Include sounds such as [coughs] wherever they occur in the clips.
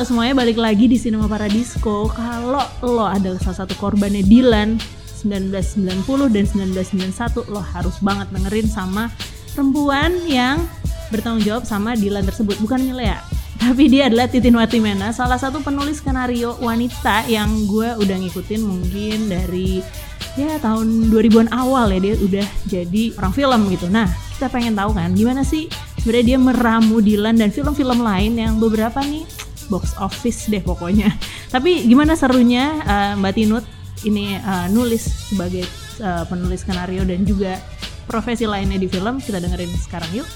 Semuanya, balik lagi di Cinema Paradisco. Kalau lo adalah salah satu korbannya Dylan 1990 dan 1991, lo harus banget dengerin sama perempuan yang bertanggung jawab sama Dylan tersebut. Bukan Milea, tapi dia adalah Titin Watimena, salah satu penulis skenario wanita yang gue udah ngikutin mungkin dari ya tahun 2000-an awal ya dia udah jadi orang film gitu. Nah, kita pengen tahu kan gimana sih sebenarnya dia meramu Dylan dan film-film lain yang beberapa nih box office deh pokoknya. [laughs] Tapi gimana serunya uh, Mbak Tinut ini uh, nulis sebagai uh, penulis skenario dan juga profesi lainnya di film kita dengerin sekarang yuk.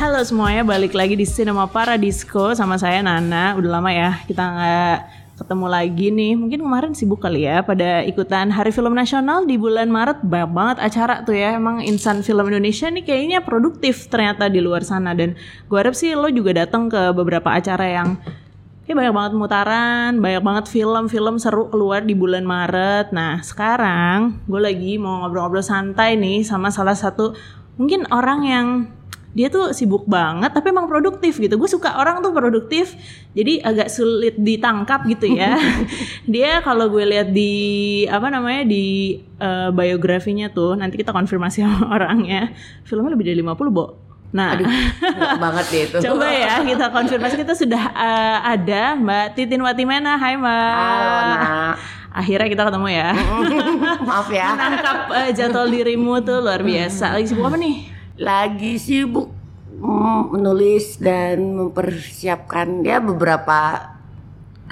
Halo semuanya, balik lagi di Cinema Paradisco sama saya Nana. Udah lama ya kita nggak ketemu lagi nih. Mungkin kemarin sibuk kali ya pada ikutan Hari Film Nasional di bulan Maret. Banyak banget acara tuh ya. Emang insan film Indonesia nih kayaknya produktif ternyata di luar sana. Dan gue harap sih lo juga datang ke beberapa acara yang ya banyak banget mutaran, banyak banget film-film seru keluar di bulan Maret. Nah sekarang gue lagi mau ngobrol-ngobrol santai nih sama salah satu mungkin orang yang dia tuh sibuk banget tapi emang produktif gitu gue suka orang tuh produktif jadi agak sulit ditangkap gitu ya [laughs] dia kalau gue lihat di apa namanya di uh, biografinya tuh nanti kita konfirmasi sama [laughs] orangnya filmnya lebih dari 50 bo Nah, Aduh, [laughs] banget deh itu. Coba ya kita konfirmasi kita sudah uh, ada Mbak Titin Watimena. Hai Mbak. Halo. Akhirnya kita ketemu ya. Maaf ya. Menangkap uh, jadwal dirimu tuh luar biasa. Lagi sibuk apa nih? Lagi sibuk mm, menulis dan mempersiapkan ya beberapa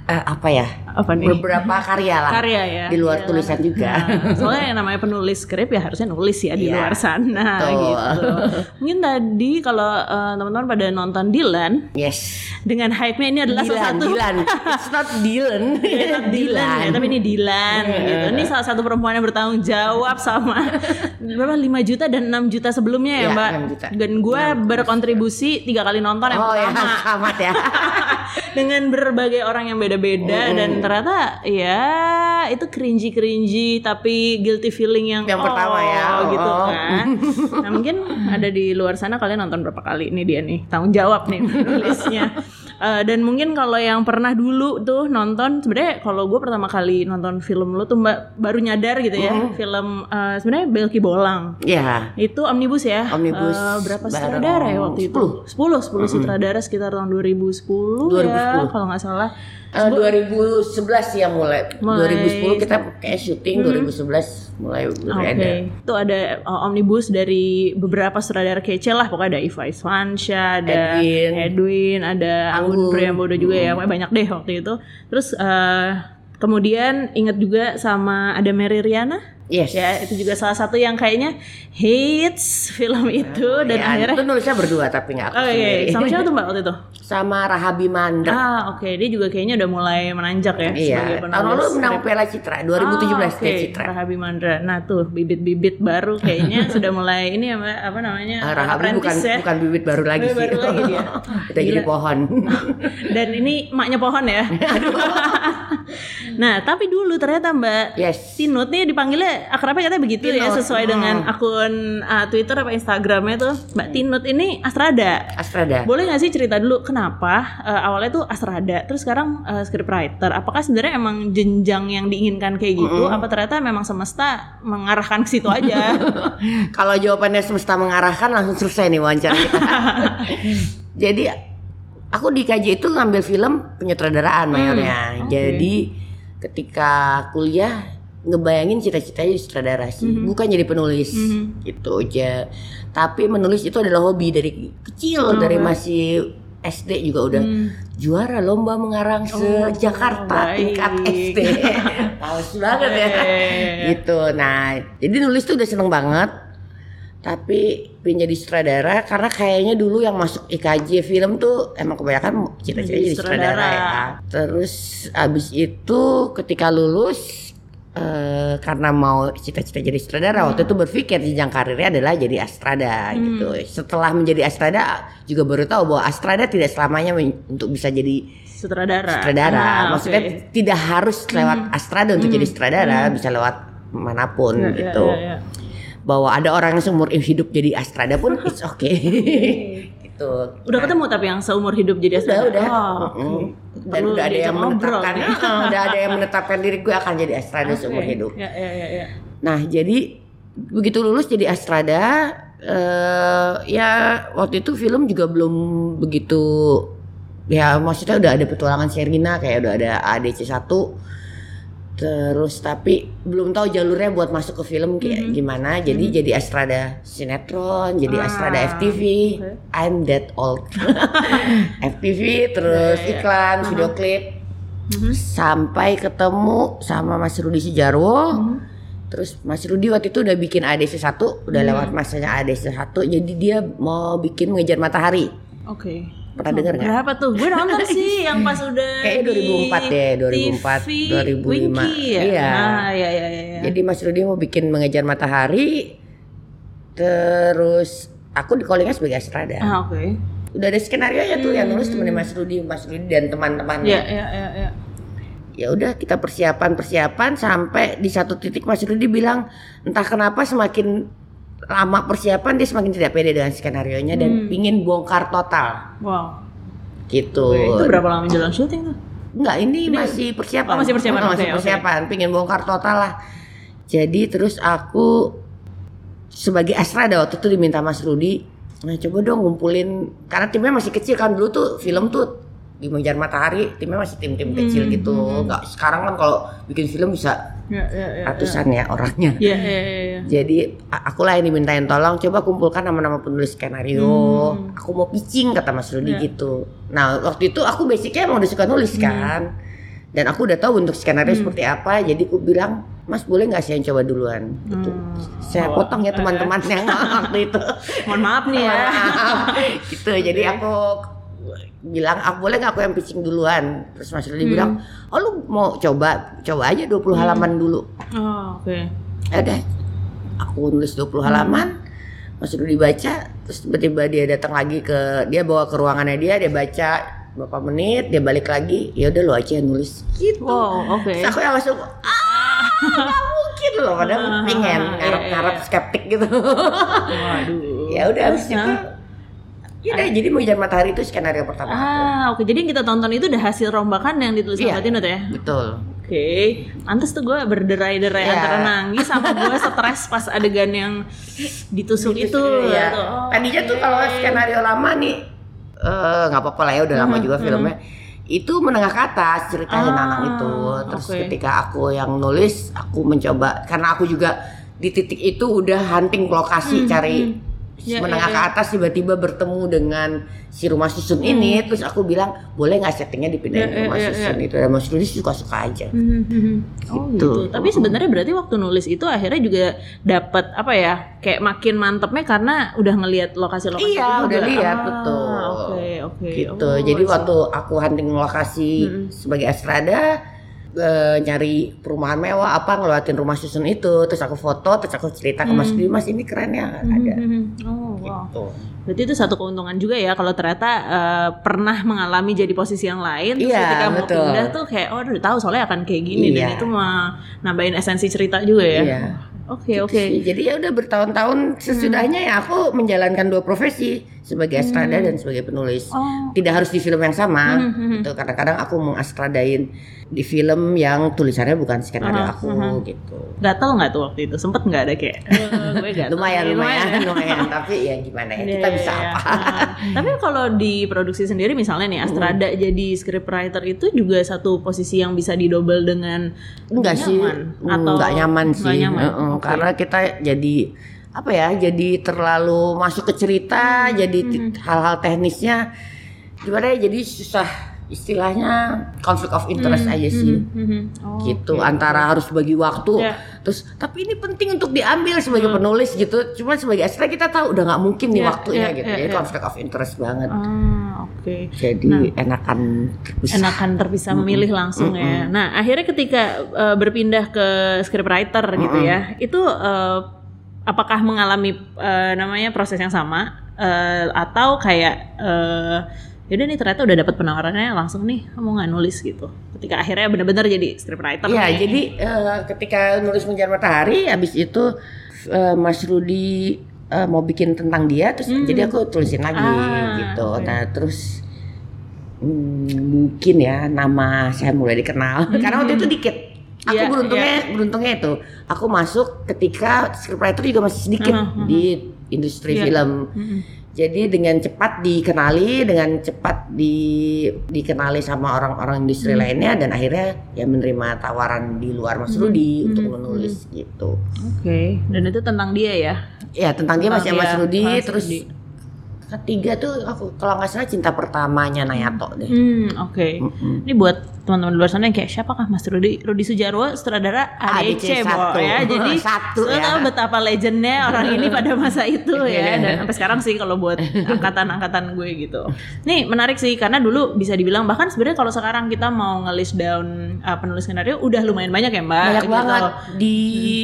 eh, apa ya? Apa nih? Beberapa karya lah. Karya ya. Di luar Iya. tulisan juga. Nah, soalnya yang namanya penulis skrip ya harusnya nulis ya di Iya, luar sana betul. gitu. Mungkin tadi kalau eh, teman-teman pada nonton Dylan Yes. dengan hype-nya ini adalah salah Dylan, satu Dylan. It's not Dylan. [laughs] Dylan, Dylan ya, tapi ini Dylan Iya. gitu. Ini salah satu perempuan yang bertanggung jawab sama [laughs] berapa 5 juta dan 6 juta sebelumnya ya, Iya, Mbak. 6 juta. Dan gue berkontribusi tiga kali nonton yang Oh ya, pertama selamat ya. [laughs] dengan berbagai orang yang beda-beda dan ternyata ya itu cringy-cringy tapi guilty feeling yang Yang pertama ya, oh, gitu oh. kan. Nah, mungkin ada di luar sana kalian nonton berapa kali ini dia nih tanggung jawab nih nulisnya. Eh, dan mungkin kalau yang pernah dulu tuh nonton sebenarnya kalau gue pertama kali nonton film lo tuh mbak baru nyadar gitu ya film eh, sebenarnya Belki Bolang Ya. itu omnibus ya Omnibus Eh, berapa sutradara ya waktu itu 10 10 sutradara sekitar tahun 2010, ya 2010. kalau nggak salah Eh, 2011 sih yang mulai. Mulai. 2010 kita kayak syuting, 2011 mulai Oke, mulai ada. itu ada uh, omnibus dari beberapa sutradara kece lah, pokoknya ada Iva Iswansyah, ada Edwin. Edwin, ada Anggun. Priambodo juga ya, pokoknya banyak deh waktu itu. Terus uh, kemudian inget juga sama ada Mary Riana, Yes. ya itu juga salah satu yang kayaknya hits film itu dan Ya, akhirnya itu nulisnya berdua tapi nggak aku Oh iya, sendiri. sama siapa tuh mbak waktu itu? Sama Rahabi Mandra. Ah oke, dia juga kayaknya udah mulai menanjak ya iya. sebagai Tahun lalu penulis menang. Piala Citra 2017 Ah, oke. Citra. Rahabi Mandra. Nah tuh bibit-bibit baru kayaknya [laughs] sudah mulai ini apa, apa namanya? Ah, Rahabi bukan ya. bukan bibit baru lagi Bibit sih. baru lagi dia. [laughs] Udah jadi pohon. [laughs] Dan ini maknya pohon ya. Nah tapi dulu ternyata Mbak yes. Tinut nih dipanggilnya akrabnya katanya begitu ya Tinut, sesuai hmm. dengan akun uh, Twitter apa Instagramnya tuh Mbak Tinut ini Astrada. Astrada. Boleh nggak sih cerita dulu kenapa uh, awalnya tuh Astrada, terus sekarang uh, scriptwriter. Apakah sebenarnya emang jenjang yang diinginkan kayak gitu? Apa ternyata memang semesta mengarahkan ke situ aja? [laughs] Kalau jawabannya semesta mengarahkan langsung selesai nih wawancara kita. [laughs] Jadi aku di KJ itu ngambil film penyutradaraan mayornya. oke. Jadi ketika kuliah ngebayangin cita-citanya jadi sutradara sih, bukan jadi penulis gitu aja. Tapi menulis itu adalah hobi dari kecil, dari masih SD juga udah juara lomba mengarang se Jakarta baik. tingkat SD. [laughs] Males banget ya. Eh. gitu. Nah, jadi nulis tuh udah seneng banget. Tapi pengen jadi sutradara karena kayaknya dulu yang masuk IKJ film tuh emang kebanyakan cita-cita Jadi jadi sutradara ya. Terus abis itu ketika lulus eh, karena mau cita-cita jadi sutradara waktu itu berpikir jenjang karirnya adalah jadi astrada gitu. Setelah menjadi astrada juga baru tahu bahwa astrada tidak selamanya untuk bisa jadi Sutradara. sutradara. Ah, Maksudnya oke. tidak harus lewat astrada untuk jadi sutradara, bisa lewat mana pun Ya, ya, gitu. ya, ya. Bahwa ada orang yang seumur hidup jadi Astrada pun [laughs] it's okay. gitu. Udah ketemu tapi yang seumur hidup jadi Udah, Astrada? udah. Oh, oke. Mm. Dan udah ada yang menetapkan. Heeh, [laughs] udah ada yang [laughs] menetapkan diri gue akan jadi Astrada seumur Oke. hidup. Ya, ya, ya, ya. Nah, jadi begitu lulus jadi Astrada, eh ya waktu itu film juga belum begitu ya maksudnya udah ada petualangan Sherina kayak udah ada ADC 1 terus tapi belum tahu jalurnya buat masuk ke film kayak gimana. Jadi jadi Astrada sinetron jadi Ah, Astrada FTV oke. I'm that old. [laughs] FTV terus Ya, ya. iklan video klip. Sampai ketemu sama Mas Rudi Sijarwo. Terus Mas Rudi waktu itu udah bikin ADC 1, udah lewat masanya ADC 1, jadi dia mau bikin mengejar matahari. Oke. Pernah denger nggak? Berapa tuh? Gue nonton [laughs] sih yang pas udah Kayaknya 2004 deh, 2004, TV 2005. Winky ya? Iya. Ah, iya, iya, iya. iya. Jadi Mas Rudi mau bikin mengejar matahari, terus aku di callingnya sebagai Astrada. Ah, oke. Udah ada skenario nya tuh yang nulis temennya Mas Rudi, Mas Rudi dan teman-temannya. Iya, iya, iya, iya. ya udah kita persiapan persiapan sampai di satu titik Mas Rudi bilang entah kenapa semakin lama persiapan dia semakin tidak pede dengan skenario nya dan pingin bongkar total Wow. gitu. Itu berapa lama menjelang syuting tuh? Enggak ini, masih persiapan. Oh, masih persiapan, Oh, masih oke, oke. persiapan, pingin bongkar total lah. Jadi terus aku sebagai Astrada waktu itu diminta Mas Rudi, nah coba dong ngumpulin karena timnya masih kecil kan dulu tuh film tuh di Mengejar Matahari timnya masih tim-tim kecil Hmm, gitu. Enggak sekarang kan kalau bikin film bisa Iya, iya, iya. ratusan ya orangnya. Iya, iya, iya, iya. Jadi aku lah yang dimintain tolong coba kumpulkan nama-nama penulis skenario. Aku mau pitching kata Mas Rudi Hmm. Ya. gitu. Nah waktu itu aku basicnya emang udah suka nulis Hmm. kan. Dan aku udah tahu untuk skenario seperti apa. Jadi aku bilang Mas boleh nggak saya yang coba duluan? Gitu. Hmm. Saya potong ya teman-teman yang [laughs] waktu itu. Mohon maaf nih ya. Maaf. gitu. Jadi aku bilang aku boleh nggak aku yang pitching duluan? Terus Mas Rudi bilang oh lu mau coba coba aja 20 halaman dulu. Oh, oke. ya udah aku nulis 20 halaman. Mas Rudi baca terus tiba-tiba dia datang lagi ke dia bawa ke ruangannya dia dia baca beberapa menit dia balik lagi ya udah lo aja yang nulis. Gitu. Wow, oke. Terus aku yang langsung ah nggak [laughs] mungkin loh padahal Ah, pengen iya, ngarep-ngarep iya. skeptik gitu. Waduh. [laughs] ya udah habis itu ah? ya udah jadi mengejar matahari itu skenario pertama. Ah, oke. Jadi yang kita tonton itu udah hasil rombakan yang ditulis Iya. sama Tinut ya? betul Oke, pantes tuh gue berderai-derai Iya. antara nangis sama gue [laughs] stres pas adegan yang ditusuk itu. ya. gitu. Oh, Tadinya tuh oke. kalau skenario lama nih eh, nggak apa-apa lah ya udah lama juga filmnya. Itu menengah ke atas ceritanya Ah, Nanang itu. Terus oke. ketika aku yang nulis, aku mencoba karena aku juga di titik itu udah hunting lokasi cari Ya, menengah ya, ke atas tiba-tiba bertemu dengan si rumah susun ini terus aku bilang boleh nggak settingnya dipindahin Ya, ke rumah ya, susun itu dan Mas Rudi suka-suka aja Hmm, hmm, hmm. Oh Gitu. gitu. Tapi sebenarnya berarti waktu nulis itu akhirnya juga dapat apa ya? Kayak makin mantepnya karena udah ngelihat lokasi-lokasi Iya, itu udah lihat, Ah, betul. Oke, oke. gitu. Oh, Jadi waktu aku hunting lokasi sebagai Astrada eh, nyari perumahan mewah apa ngelewatin rumah susun itu, terus aku foto, terus aku cerita ke Mas Dwi, Mas ini keren ya ada. Hmm, hmm. Oh, wow. Gitu. Berarti itu satu keuntungan juga ya kalau ternyata eh, pernah mengalami jadi posisi yang lain terus Iya, ketika mau betul. pindah tuh kayak oh udah tahu soalnya akan kayak gini dan Iya. itu mah nambahin esensi cerita juga ya. Iya. Oke, oke. Jadi ya udah bertahun-tahun sesudahnya ya aku menjalankan dua profesi sebagai Astrada dan sebagai penulis. Oh. Tidak harus di film yang sama. Hmm, hmm, Gitu. Kadang-kadang aku mengastradain di film yang tulisannya bukan skenario Ah, aku hmm. gitu. Gatel nggak tuh waktu itu? Sempet nggak ada kayak [laughs] "Eh, gue gatel lumayan lumayan lumayan [laughs] tapi ya gimana ya Iya, kita iya, bisa iya. apa Nah, tapi kalau di produksi sendiri misalnya nih Astrada jadi scriptwriter itu juga satu posisi yang bisa didobel dengan enggak sih atau enggak nyaman sih nyaman? Heeh, Oke. karena kita jadi apa ya jadi terlalu masuk ke cerita Hmm, jadi ti- hal-hal teknisnya gimana ya jadi susah istilahnya konflik of interest aja sih Mhm. Oh, gitu oke. antara harus bagi waktu Ya. terus tapi ini penting untuk diambil sebagai penulis gitu cuman sebagai astra kita tahu udah nggak mungkin nih Ya, waktunya ya, gitu ya, jadi konflik of interest banget Ah, oke. jadi enakan terpisah. enakan terpisah memilih langsung ya. Nah, akhirnya ketika uh, berpindah ke scriptwriter gitu ya, itu uh, apakah mengalami uh, namanya proses yang sama uh, atau kayak uh, yaudah nih ternyata udah dapat penawarannya langsung nih mau nggak nulis gitu. Ketika akhirnya benar-benar jadi scriptwriter. Iya, nih. jadi eh, ketika nulis mengejar matahari, habis itu eh, Mas Rudi eh, mau bikin tentang dia terus jadi aku tulisin lagi Ah, gitu. oke. Nah, terus hmm, mungkin ya nama saya mulai dikenal karena waktu itu dikit. Aku Iya, beruntungnya beruntungnya itu aku masuk ketika scriptwriter juga masih sedikit Uh-huh, di industri Iya. film. Mm-mm. Jadi dengan cepat dikenali, dengan cepat di dikenali sama orang-orang industri Hmm. lainnya dan akhirnya ya menerima tawaran di luar Mas Rudi Hmm. untuk menulis gitu. Oke, dan itu tentang dia ya. Ya tentang dia masih Tentang Mas dia, Rudi, Mas terus Rudi. Ketiga tuh aku kalau nggak salah cinta pertamanya Nayato deh. Hmm, oke. Mm-mm. Ini buat teman-teman luar sana yang kayak siapakah Mas Rudi Rudi Sujarwo sutradara ADC, ADC Bo, satu. ya. [laughs] Jadi Satu lo ya. tahu betapa legendnya orang ini [laughs] pada masa itu ya Iya. dan sampai sekarang sih kalau buat [laughs] angkatan-angkatan gue gitu. Nih menarik sih karena dulu bisa dibilang bahkan sebenarnya kalau sekarang kita mau ngelis down uh, penulis skenario udah lumayan banyak ya Mbak. Banyak gitu. banget di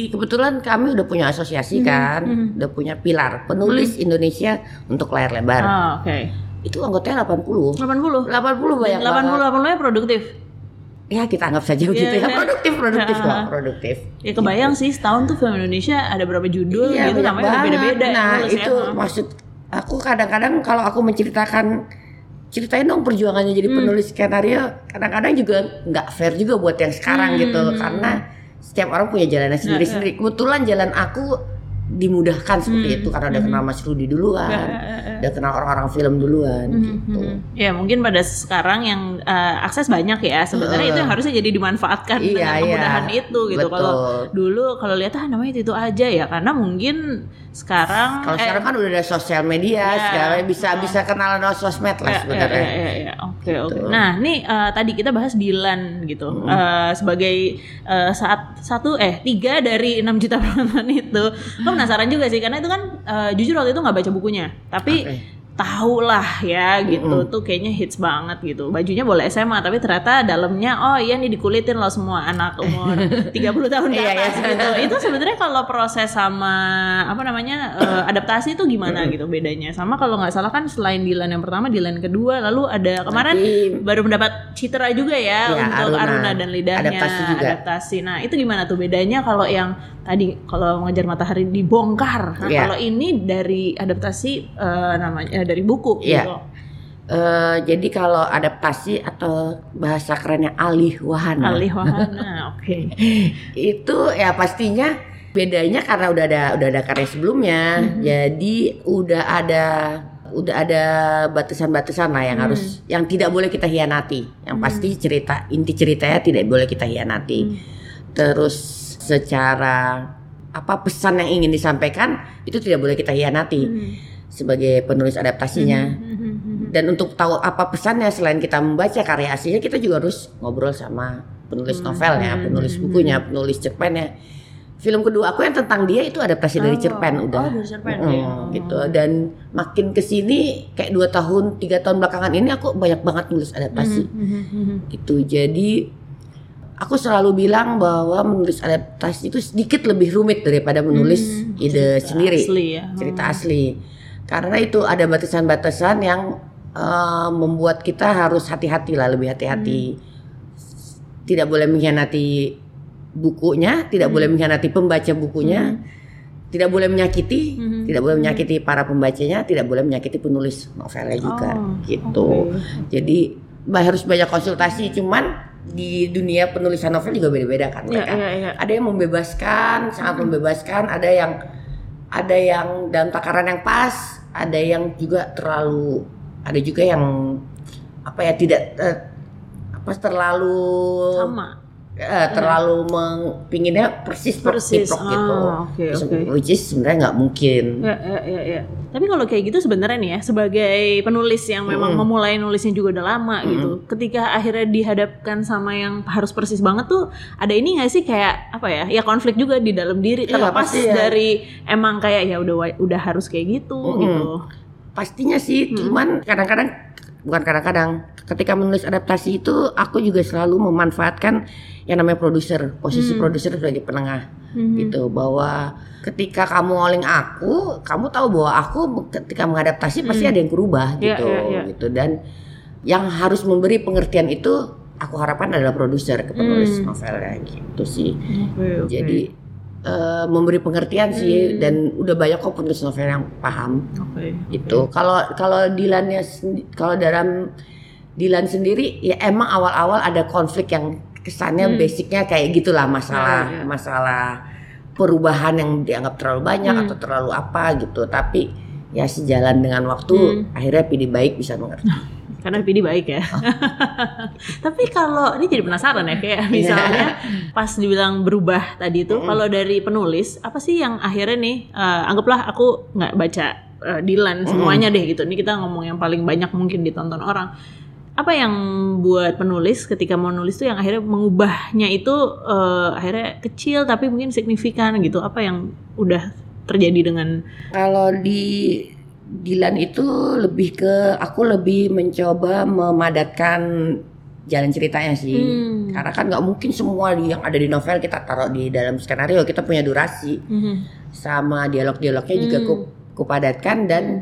kebetulan kami udah punya asosiasi kan, udah punya pilar penulis Indonesia untuk layar lebar. Ah, oke. Itu anggotanya 80. 80. 80 banyak 80 banget. 80 nya produktif. Ya kita anggap saja begitu Iya, ya. iya. Produktif, produktif kok, Ah. produktif. Ya kebayang sih setahun tuh film Indonesia ada berapa judul Iya, gitu namanya beda-beda. Nah, ya. itu maksud aku kadang-kadang kalau aku menceritakan ceritain dong perjuangannya jadi Hmm. penulis skenario, kadang-kadang juga nggak fair juga buat yang sekarang Hmm. gitu karena setiap orang punya jalannya sendiri-sendiri. Kebetulan jalan aku dimudahkan seperti itu karena udah kenal Mas Rudi duluan, Hmm. Udah kenal orang-orang film duluan Hmm, gitu. hmm. Ya mungkin pada sekarang yang uh, akses banyak ya sebenarnya Heeh. itu yang harusnya jadi dimanfaatkan Iya, dengan iya. kemudahan itu gitu. Kalau dulu kalau lihat ah namanya itu, itu aja ya karena mungkin sekarang Kalau eh, sekarang kan udah ada sosial media, Ya. sekarang bisa bisa kenalan lewat sosmed lah Ya, sebenarnya. ya, ya, ya. Oke oke. Gitu. Nah nih eh, tadi kita bahas Dilan gitu Hmm. Eh, sebagai eh, saat satu eh tiga dari 6 juta [laughs] penonton itu. Lo penasaran juga sih karena itu kan eh, jujur waktu itu nggak baca bukunya, tapi Oke. Tahu lah ya gitu tuh kayaknya hits banget gitu. Bajunya boleh SMA tapi ternyata dalamnya oh iya nih dikulitin lo semua anak umur [laughs] 30 tahun ke Iya, atas iya. gitu. Itu sebenarnya kalau proses sama apa namanya [coughs] eh, adaptasi itu gimana gitu bedanya? Sama kalau nggak salah kan selain Dilan yang pertama, Dilan kedua, lalu ada kemarin Nanti- baru mendapat citra juga ya Iya, untuk Aruna. Aruna. dan lidahnya Adaptasi juga. adaptasi. Nah itu gimana tuh bedanya kalau yang tadi kalau mengejar matahari dibongkar, nah, Iya. kalau ini dari adaptasi eh, namanya dari buku Iya. gitu. Eh, jadi kalau adaptasi atau bahasa kerennya alih wahana Alih wahana, [laughs] oke. itu ya pastinya bedanya karena udah ada udah ada karya sebelumnya Mm-hmm. jadi udah ada udah ada batasan-batasan lah yang Hmm. harus yang tidak boleh kita hianati yang pasti cerita inti ceritanya tidak boleh kita hianati Hmm. terus secara apa pesan yang ingin disampaikan itu tidak boleh kita hianati Hmm. Sebagai penulis adaptasinya dan untuk tahu apa pesannya selain kita membaca karya aslinya kita juga harus ngobrol sama penulis Hmm. novelnya, penulis bukunya, penulis cerpennya. Film kedua aku yang tentang dia itu adaptasi dari Oh. cerpen udah. Oh, dari cerpen Mm, ya. gitu dan makin ke sini kayak dua tahun tiga tahun belakangan ini aku banyak banget nulis adaptasi Hmm. gitu jadi aku selalu bilang bahwa menulis adaptasi itu sedikit lebih rumit daripada menulis Hmm, ide cerita sendiri asli ya. cerita asli karena itu ada batasan-batasan yang eh, membuat kita harus hati-hati lah lebih hati-hati. Tidak boleh mengkhianati bukunya tidak boleh mengkhianati pembaca bukunya tidak boleh menyakiti Mhm. tidak boleh menyakiti para pembacanya tidak boleh menyakiti penulis novelnya juga Oh, gitu. oke. jadi harus banyak konsultasi cuman di dunia penulisan novel juga beda-beda kan Iya, mereka. iya, iya. ada yang membebaskan sangat membebaskan ada yang ada yang dalam takaran yang pas ada yang juga terlalu ada juga yang apa ya tidak eh, apa terlalu Sama. Eh, terlalu mengpinginnya persis Persis. persis gitu Ah, oke, Terus, oke. which is sebenarnya nggak mungkin Ya, ya, ya, ya. Tapi kalau kayak gitu sebenarnya nih ya sebagai penulis yang memang Mm. memulai nulisnya juga udah lama gitu. Ketika akhirnya dihadapkan sama yang harus persis banget tuh ada ini gak sih kayak apa ya? Ya konflik juga di dalam diri Iya, terlepas pasti ya. dari emang kayak ya udah udah harus kayak gitu Mm-mm. gitu. Pastinya sih, cuman kadang-kadang bukan kadang-kadang ketika menulis adaptasi itu aku juga selalu memanfaatkan yang namanya produser, posisi produser sebagai penengah Mhm. gitu bahwa ketika kamu ngoling aku, kamu tahu bahwa aku ketika mengadaptasi pasti ada yang berubah Iya, gitu iya, iya. gitu dan yang harus memberi pengertian itu aku harapkan adalah produser ke penulis novelnya gitu sih. Oke, oke. Jadi eh, memberi pengertian sih dan udah banyak kok penulis novel yang paham Oke. gitu. Kalau kalau Dilannya kalau dalam Dilan sendiri ya emang awal-awal ada konflik yang kesannya basicnya kayak gitulah masalah Hmm. Iya, iya. masalah perubahan yang dianggap terlalu banyak Hmm. atau terlalu apa gitu. Tapi ya sejalan dengan waktu Hmm. akhirnya PD baik bisa mengerti. [laughs] Karena PD baik ya. [laughs] Tapi kalau ini jadi penasaran ya kayak misalnya pas dibilang berubah tadi itu kalau dari penulis apa sih yang akhirnya nih eh, anggaplah aku nggak baca eh, Dilan semuanya deh gitu. Ini kita ngomong yang paling banyak mungkin ditonton orang. Apa yang buat penulis ketika mau nulis tuh yang akhirnya mengubahnya itu eh, akhirnya kecil tapi mungkin signifikan gitu. Apa yang udah terjadi dengan Kalau di Dilan itu lebih ke aku lebih mencoba memadatkan jalan ceritanya sih. Hmm. Karena kan nggak mungkin semua yang ada di novel kita taruh di dalam skenario. Kita punya durasi Mhm. sama dialog-dialognya juga Hmm. ku, kupadatkan dan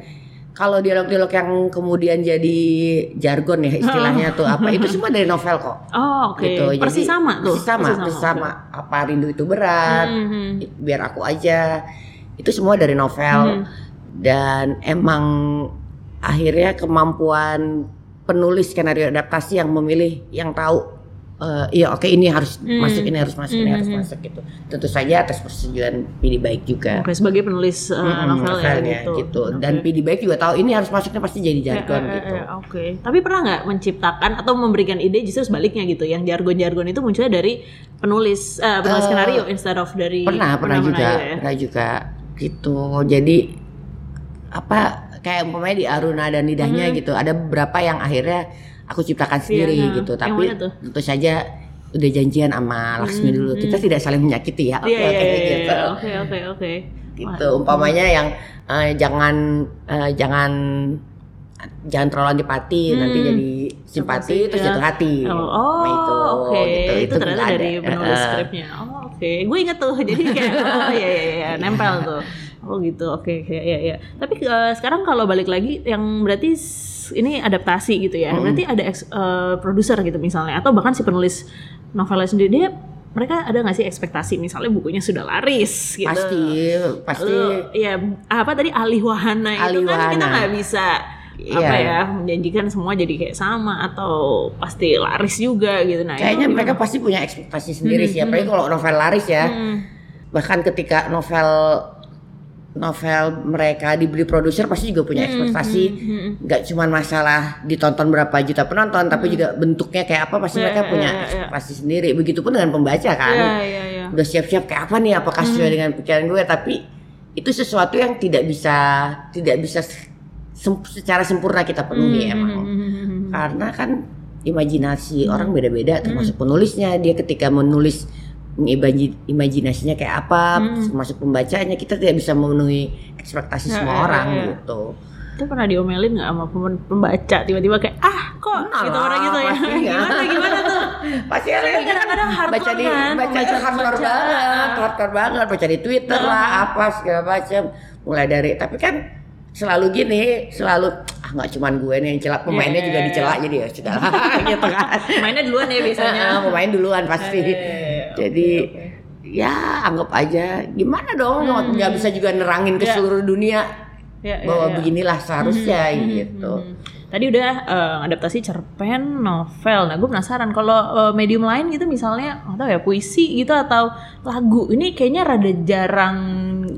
kalau dialog-dialog yang kemudian jadi jargon ya istilahnya tuh apa itu [laughs] semua dari novel kok. Oh oke, Gitu. Jadi, persis sama tuh. Persis sama, persis sama. Apa rindu itu berat, Mhm. biar aku aja. Itu semua dari novel Hmm. dan emang akhirnya kemampuan penulis skenario adaptasi yang memilih yang tahu eh, iya oke ini harus Hmm. masuk ini harus masuk ini harus Hmm. masuk gitu tentu saja atas persetujuan PD baik juga Oke, sebagai penulis uh, Mm-mm, novel ya novelnya, gitu. Oke. dan PD baik juga tahu ini harus masuknya pasti jadi jargon Eh, eh, gitu eh, Oke, tapi pernah nggak menciptakan atau memberikan ide justru sebaliknya gitu, yang jargon-jargon itu munculnya dari penulis, eh, penulis Eh, skenario instead of dari pernah pernah juga ya? pernah juga gitu jadi apa kayak umpamanya di Aruna dan lidahnya gitu ada beberapa yang akhirnya aku ciptakan sendiri Hmm. Iya, gitu tapi tentu saja udah janjian sama Laksmi dulu kita tidak saling menyakiti ya oke Iya, iya, oke [laughs] iya, gitu iya. oke, oke, oke. gitu umpamanya yang eh, jangan eh, jangan jangan terlalu antipati nanti jadi simpati Simpati, terus ya. jatuh hati Oh, Nah, itu oke. gitu. Itu, ternyata nggak dari ada. penulis Eh, skripnya. Oh, oke. Gue inget tuh. [laughs] Jadi kayak oh iya iya iya nempel tuh. Oh gitu. Oke, oke. Iya iya. Tapi eh, sekarang kalau balik lagi yang berarti ini adaptasi gitu ya. Berarti ada eh, produser gitu misalnya atau bahkan si penulis novelnya sendiri dia mereka ada nggak sih ekspektasi misalnya bukunya sudah laris gitu. pasti pasti Lalu, ya apa tadi alih wahana itu kan kita Alih nggak bisa apa Iya. ya menjanjikan semua jadi kayak sama atau pasti laris juga gitu nah itu Kayaknya gimana? mereka pasti punya ekspektasi sendiri sih, apalagi kalau novel laris ya. Hmm. Bahkan ketika novel novel mereka dibeli produser pasti juga punya ekspektasi. hmm, Nggak cuma masalah ditonton berapa juta penonton, tapi juga bentuknya kayak apa pasti Iya, mereka iya, punya iya, iya. ekspektasi sendiri. Begitupun dengan pembaca kan. Iya iya iya. Udah siap-siap kayak apa nih? Apakah sesuai dengan pikiran gue? Tapi itu sesuatu yang tidak bisa tidak bisa sem- secara sempurna kita penuhi Hmm, emang. karena kan imajinasi orang beda-beda termasuk penulisnya. Dia ketika menulis imaji- imajinasinya kayak apa termasuk pembacanya kita tidak bisa memenuhi ekspektasi Ya, semua ya, orang ya, ya. gitu. Itu pernah diomelin nggak sama pem- pembaca? Tiba-tiba kayak ah kok? Pernah gitu orang gitu ya. gimana gimana tuh? [laughs] Pasti ada yang kadang-kadang hardcore baca di kan, baca baca- hardcore baca. banget hardcore banget baca di twitter lah apa segala macam mulai dari tapi kan selalu gini selalu ah nggak cuman gue nih yang celak pemainnya Iya, juga dicelak jadi ya sudah. [laughs] Gitu kan. Mainnya duluan ya biasanya. Pemain duluan pasti. Iya, iya. jadi ya anggap aja gimana dong? Nggak bisa juga nerangin ke Ya. seluruh dunia Ya, ya, bahwa beginilah seharusnya gitu. Hmm. Tadi udah eh, adaptasi cerpen, novel. Nah, gue penasaran kalau eh, medium lain gitu misalnya atau ya puisi gitu atau lagu. Ini kayaknya rada jarang,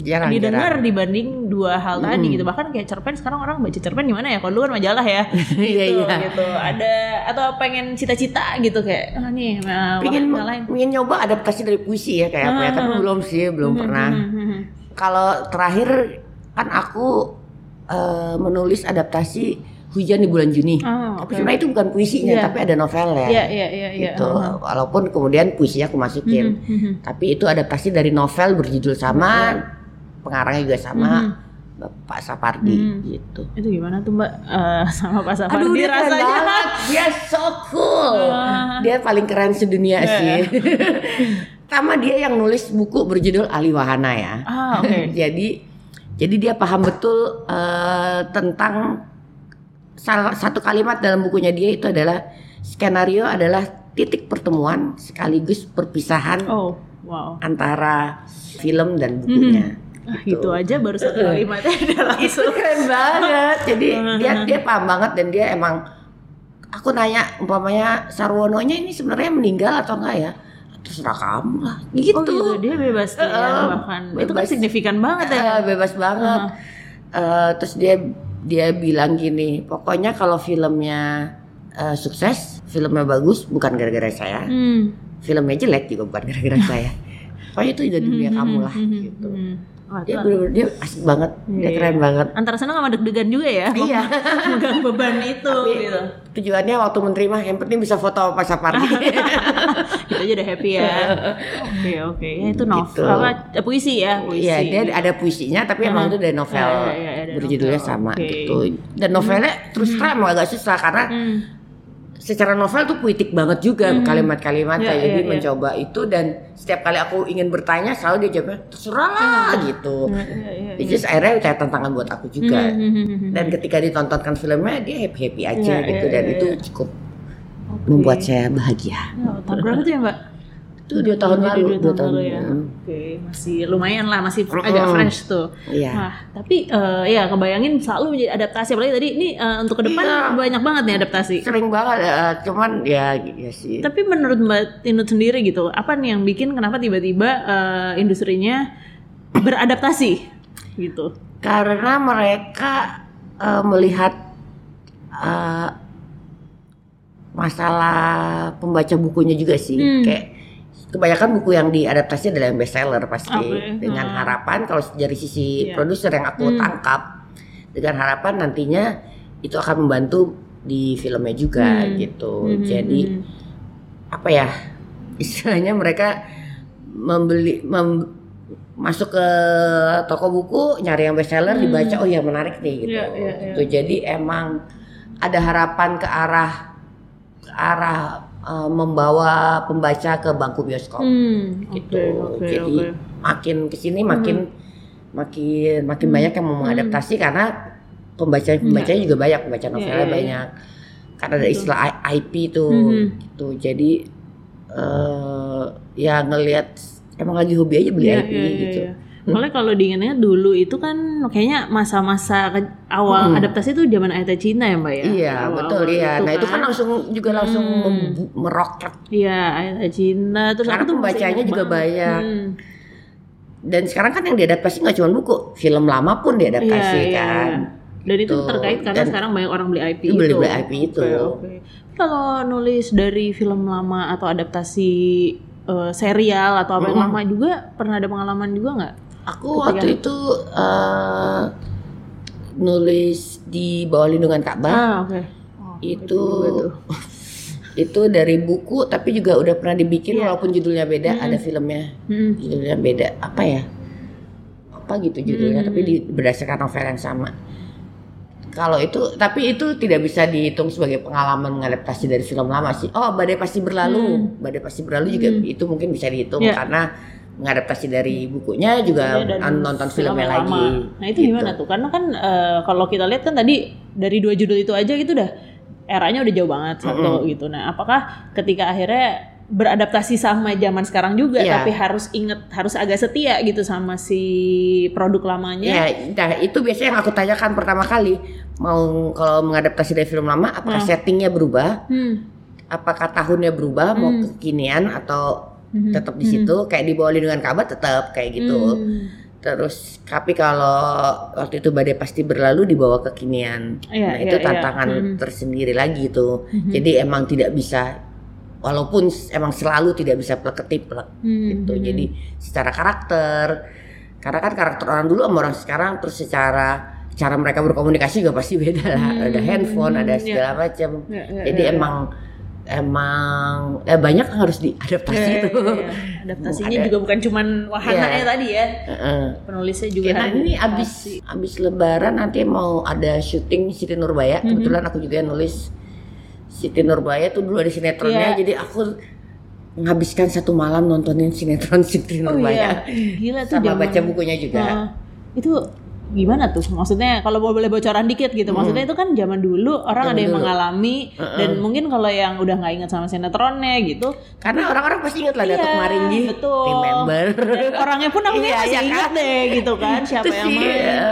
Jarang, didengar jarang. dibanding dua hal tadi gitu. Bahkan kayak cerpen sekarang orang baca cerpen gimana ya? Kalau dulu kan majalah ya. [laughs] Iya, gitu, iya. gitu. Ada atau pengen cita-cita gitu kayak ah nih eh, pengen lain. pengen nyoba adaptasi dari puisi ya kayak apa ya tapi belum sih belum pernah Hmm, kalau terakhir kan aku eh, menulis adaptasi hujan di bulan Juni Oh, tapi sebenarnya itu bukan puisinya Iya. tapi ada novelnya Iya, iya, iya, iya. gitu walaupun kemudian puisinya aku masukin tapi itu adaptasi dari novel berjudul sama pengarangnya juga sama Pak Sapardi gitu Itu gimana tuh Mbak Eh, [laughs] sama Pak Sapardi Aduh dia keren rasanya? banget, dia so cool. Ah. Dia paling keren sedunia Iya, sih. [laughs] Sama dia yang nulis buku berjudul Ali Wahana ya. Ah, oke. [laughs] jadi jadi dia paham betul eh, tentang salah satu kalimat dalam bukunya dia itu adalah skenario adalah titik pertemuan sekaligus perpisahan Oh. wow. antara film dan bukunya. Ah, gitu aja baru satu kalimatnya [laughs] udah Itu keren banget. Jadi [laughs] dia dia paham banget dan dia emang aku nanya umpamanya Sarwononya ini sebenarnya meninggal atau enggak ya? Terserah kamu lah. Gitu. Oh gitu, dia bebas tuh ya, Eh, bahkan. Itu kan bebas. signifikan banget ya. Eh, bebas banget. Eh, terus dia dia bilang gini, pokoknya kalau filmnya eh, sukses, filmnya bagus bukan gara-gara saya. Hmm. Filmnya jelek juga bukan gara-gara [laughs] saya. Pokoknya itu udah dunia kamu lah gitu. Hmm. Wah, Dia itu bener-bener dia asik banget, dia Iya. keren banget. antara senang sama deg-degan juga ya. Iya. [laughs] Megang beban itu Tapi gitu. tujuannya waktu menerima yang penting bisa foto sama Pak Sapardi. Kita [laughs] aja udah happy ya. Oke oke. Ya itu novel Gitu. apa eh, puisi ya, puisi. Iya, dia ada puisinya tapi emang itu dari novel Iya, iya, iya, berjudulnya novel. sama Oke. gitu. Dan novelnya terus terang emang agak susah karena Hmm. Secara novel tuh puitik banget juga kalimat-kalimatnya. Iya, Jadi iya, iya. mencoba itu dan setiap kali aku ingin bertanya selalu dia jawabnya terserah lah gitu. Iya, iya, iya. Which is akhirnya kayak tantangan buat aku juga. Hmm, hmm, hmm, hmm. Dan ketika ditontonkan filmnya dia happy happy aja Iya, gitu iya, dan iya, itu iya. cukup Oke. membuat saya bahagia. Oh, berapa tuh ya mbak? Itu dua tahun lalu, dua dua tahun lalu ya. lalu. Oke, masih lumayan lah, masih Mm-mm. agak fresh tuh. Iya. Wah, tapi eh, ya kebayangin selalu menjadi adaptasi. Apalagi tadi ini eh, untuk ke depan Iya. banyak banget nih adaptasi. Sering banget eh, cuman ya ya sih. Tapi menurut Mbak Tinut sendiri gitu, apa nih yang bikin kenapa tiba-tiba eh, industrinya beradaptasi gitu? Karena mereka eh, melihat eh, masalah pembaca bukunya juga sih. Hmm. Kayak kebanyakan buku yang diadaptasi adalah yang bestseller pasti. Oke. Dengan Hmm. harapan kalau dari sisi Iya. produser yang aku Hmm. tangkap, dengan harapan nantinya itu akan membantu di filmnya juga Hmm. gitu. Hmm, Jadi hmm, apa ya [laughs] istilahnya mereka membeli mem- masuk ke toko buku nyari yang bestseller dibaca oh ya menarik nih gitu. Iya, iya, iya. Gitu. Jadi emang ada harapan ke arah ke arah eh, membawa pembaca ke bangku bioskop Hmm, gitu. oke, oke, Jadi. Hmm. makin ke sini makin makin makin banyak yang mau mengadaptasi karena pembaca pembacanya juga banyak pembaca novelnya Iya, iya, iya. banyak karena ada istilah I- IP tuh Mhm. gitu jadi eh ya ngelihat emang lagi hobi aja beli Iya, IP iya, iya, gitu iya. Soalnya kalau diingatnya dulu itu kan kayaknya masa-masa awal Hmm. adaptasi itu zaman Ayat Cinta ya mbak ya? iya Awal-awal betul iya nah itu kan langsung juga langsung Hmm. meroket Iya Ayat Cinta terus Karena aku tuh ingat juga banget. banyak. Hmm. dan sekarang kan yang diadaptasi nggak cuma buku film lama pun diadaptasi Iya, iya, kan iya. Dan itu Gitu. terkait karena Dan- sekarang banyak orang beli IP Itu itu. beli-beli IP itu. Oke, oke. Kalau nulis dari film lama atau adaptasi eh, serial atau apa yang Mm-mm. lama juga pernah ada pengalaman juga nggak? Aku waktu itu eh, nulis di bawah lindungan Ka'bah Ah oke. Oh, itu itu [laughs] dari buku tapi juga udah pernah dibikin Iya. walaupun judulnya beda ada filmnya Hmm. judulnya beda apa ya apa gitu judulnya Hmm. tapi di, berdasarkan novel yang sama kalau itu tapi itu tidak bisa dihitung sebagai pengalaman mengadaptasi dari film lama sih oh badai pasti berlalu badai pasti berlalu juga itu mungkin bisa dihitung Hmm. Iya. karena mengadaptasi dari bukunya juga dan nonton film filmnya yang lagi. Nah itu Gitu. gimana tuh? Karena kan eh, kalau kita lihat kan tadi dari dua judul itu aja gitu udah eranya udah jauh banget satu gitu. Nah apakah ketika akhirnya beradaptasi sama zaman sekarang juga, Iya. tapi harus inget harus agak setia gitu sama si produk lamanya? Ya, nah itu biasanya yang aku tanyakan pertama kali mau kalau mengadaptasi dari film lama apakah settingnya berubah Hmm. apakah tahunnya berubah mau kekinian atau Mhm. tetap di situ kayak di bawah lindungan Ka'bah tetap kayak gitu Hmm. terus tapi kalau waktu itu badai pasti berlalu dibawa kekinian Iya, nah iya, itu iya. tantangan Mhm. tersendiri lagi itu jadi emang tidak bisa walaupun emang selalu tidak bisa plek plek Hmm. gitu jadi secara karakter karena kan karakter orang dulu sama orang sekarang terus secara cara mereka berkomunikasi juga pasti beda lah ada handphone ada segala macam Hmm. Iya, iya, jadi iya, emang emang eh banyak yang harus diadaptasi Iya, itu iya, iya. Adaptasinya Ada. juga bukan cuman wahananya Iya. tadi ya, Heeh. penulisnya juga Karena harus ini abis abis Lebaran nanti mau ada syuting Siti Nurbaya. Mhm. Kebetulan aku juga nulis Siti Nurbaya tuh dulu ada sinetronnya. Iya. Jadi aku menghabiskan satu malam nontonin sinetron Siti Oh Nurbaya iya, gila tuh sama baca bukunya juga. Heeh. itu gimana tuh? Maksudnya kalau boleh bocoran dikit gitu. Maksudnya itu kan zaman dulu orang Zaman ada yang dulu. mengalami dan mungkin kalau yang udah nggak inget sama sinetronnya gitu, Karena orang-orang pasti ingat lah Datuk Iya, Maringgi, betul. remember. Dan orangnya pun aku Iya, masih iya ingat kan? deh gitu kan siapa yang sih, main. ya.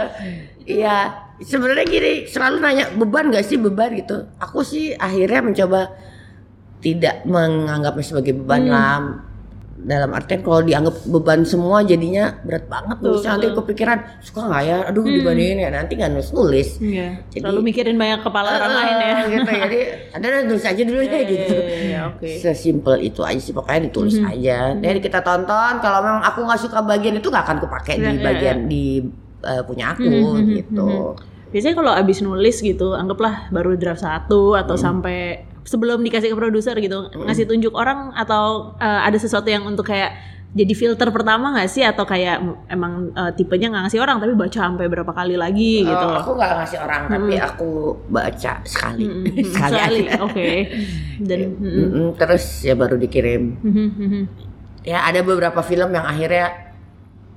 Iya, sebenarnya gini, selalu nanya beban gak sih beban gitu. Aku sih akhirnya mencoba tidak menganggapnya sebagai Hmm. beban lah. Dalam artian kalau dianggap beban semua jadinya berat banget tuh. Nanti kepikiran suka nggak ya? Aduh dibandingin ya nanti nggak nulis nulis. Iya. Jadi- Selalu mikirin banyak kepala orang lain ya. [laughs] gitu jadi ada nulis aja dulu ya gitu. Iya, iya, oke. Mhm, Sesimpel itu aja sih pokoknya ditulis aja. Jadi kita tonton kalau memang aku nggak suka bagian itu nggak akan kepake Iya, di iya, bagian di eh, punya aku Mhm, gitu. Biasanya kalau abis nulis gitu, anggaplah baru draft satu atau sampai sebelum dikasih ke produser gitu, ngasih tunjuk orang atau eh, ada sesuatu yang untuk kayak jadi filter pertama nggak sih atau kayak emang eh, tipenya nggak ngasih orang tapi baca sampai berapa kali lagi gitu. Oh, aku nggak ngasih orang tapi aku baca sekali Mhm, [laughs] sekali, sekali, aja. oke. [laughs] Dan mhm, Mm-mm, terus ya baru dikirim. mhm, mhm. Ya ada beberapa film yang akhirnya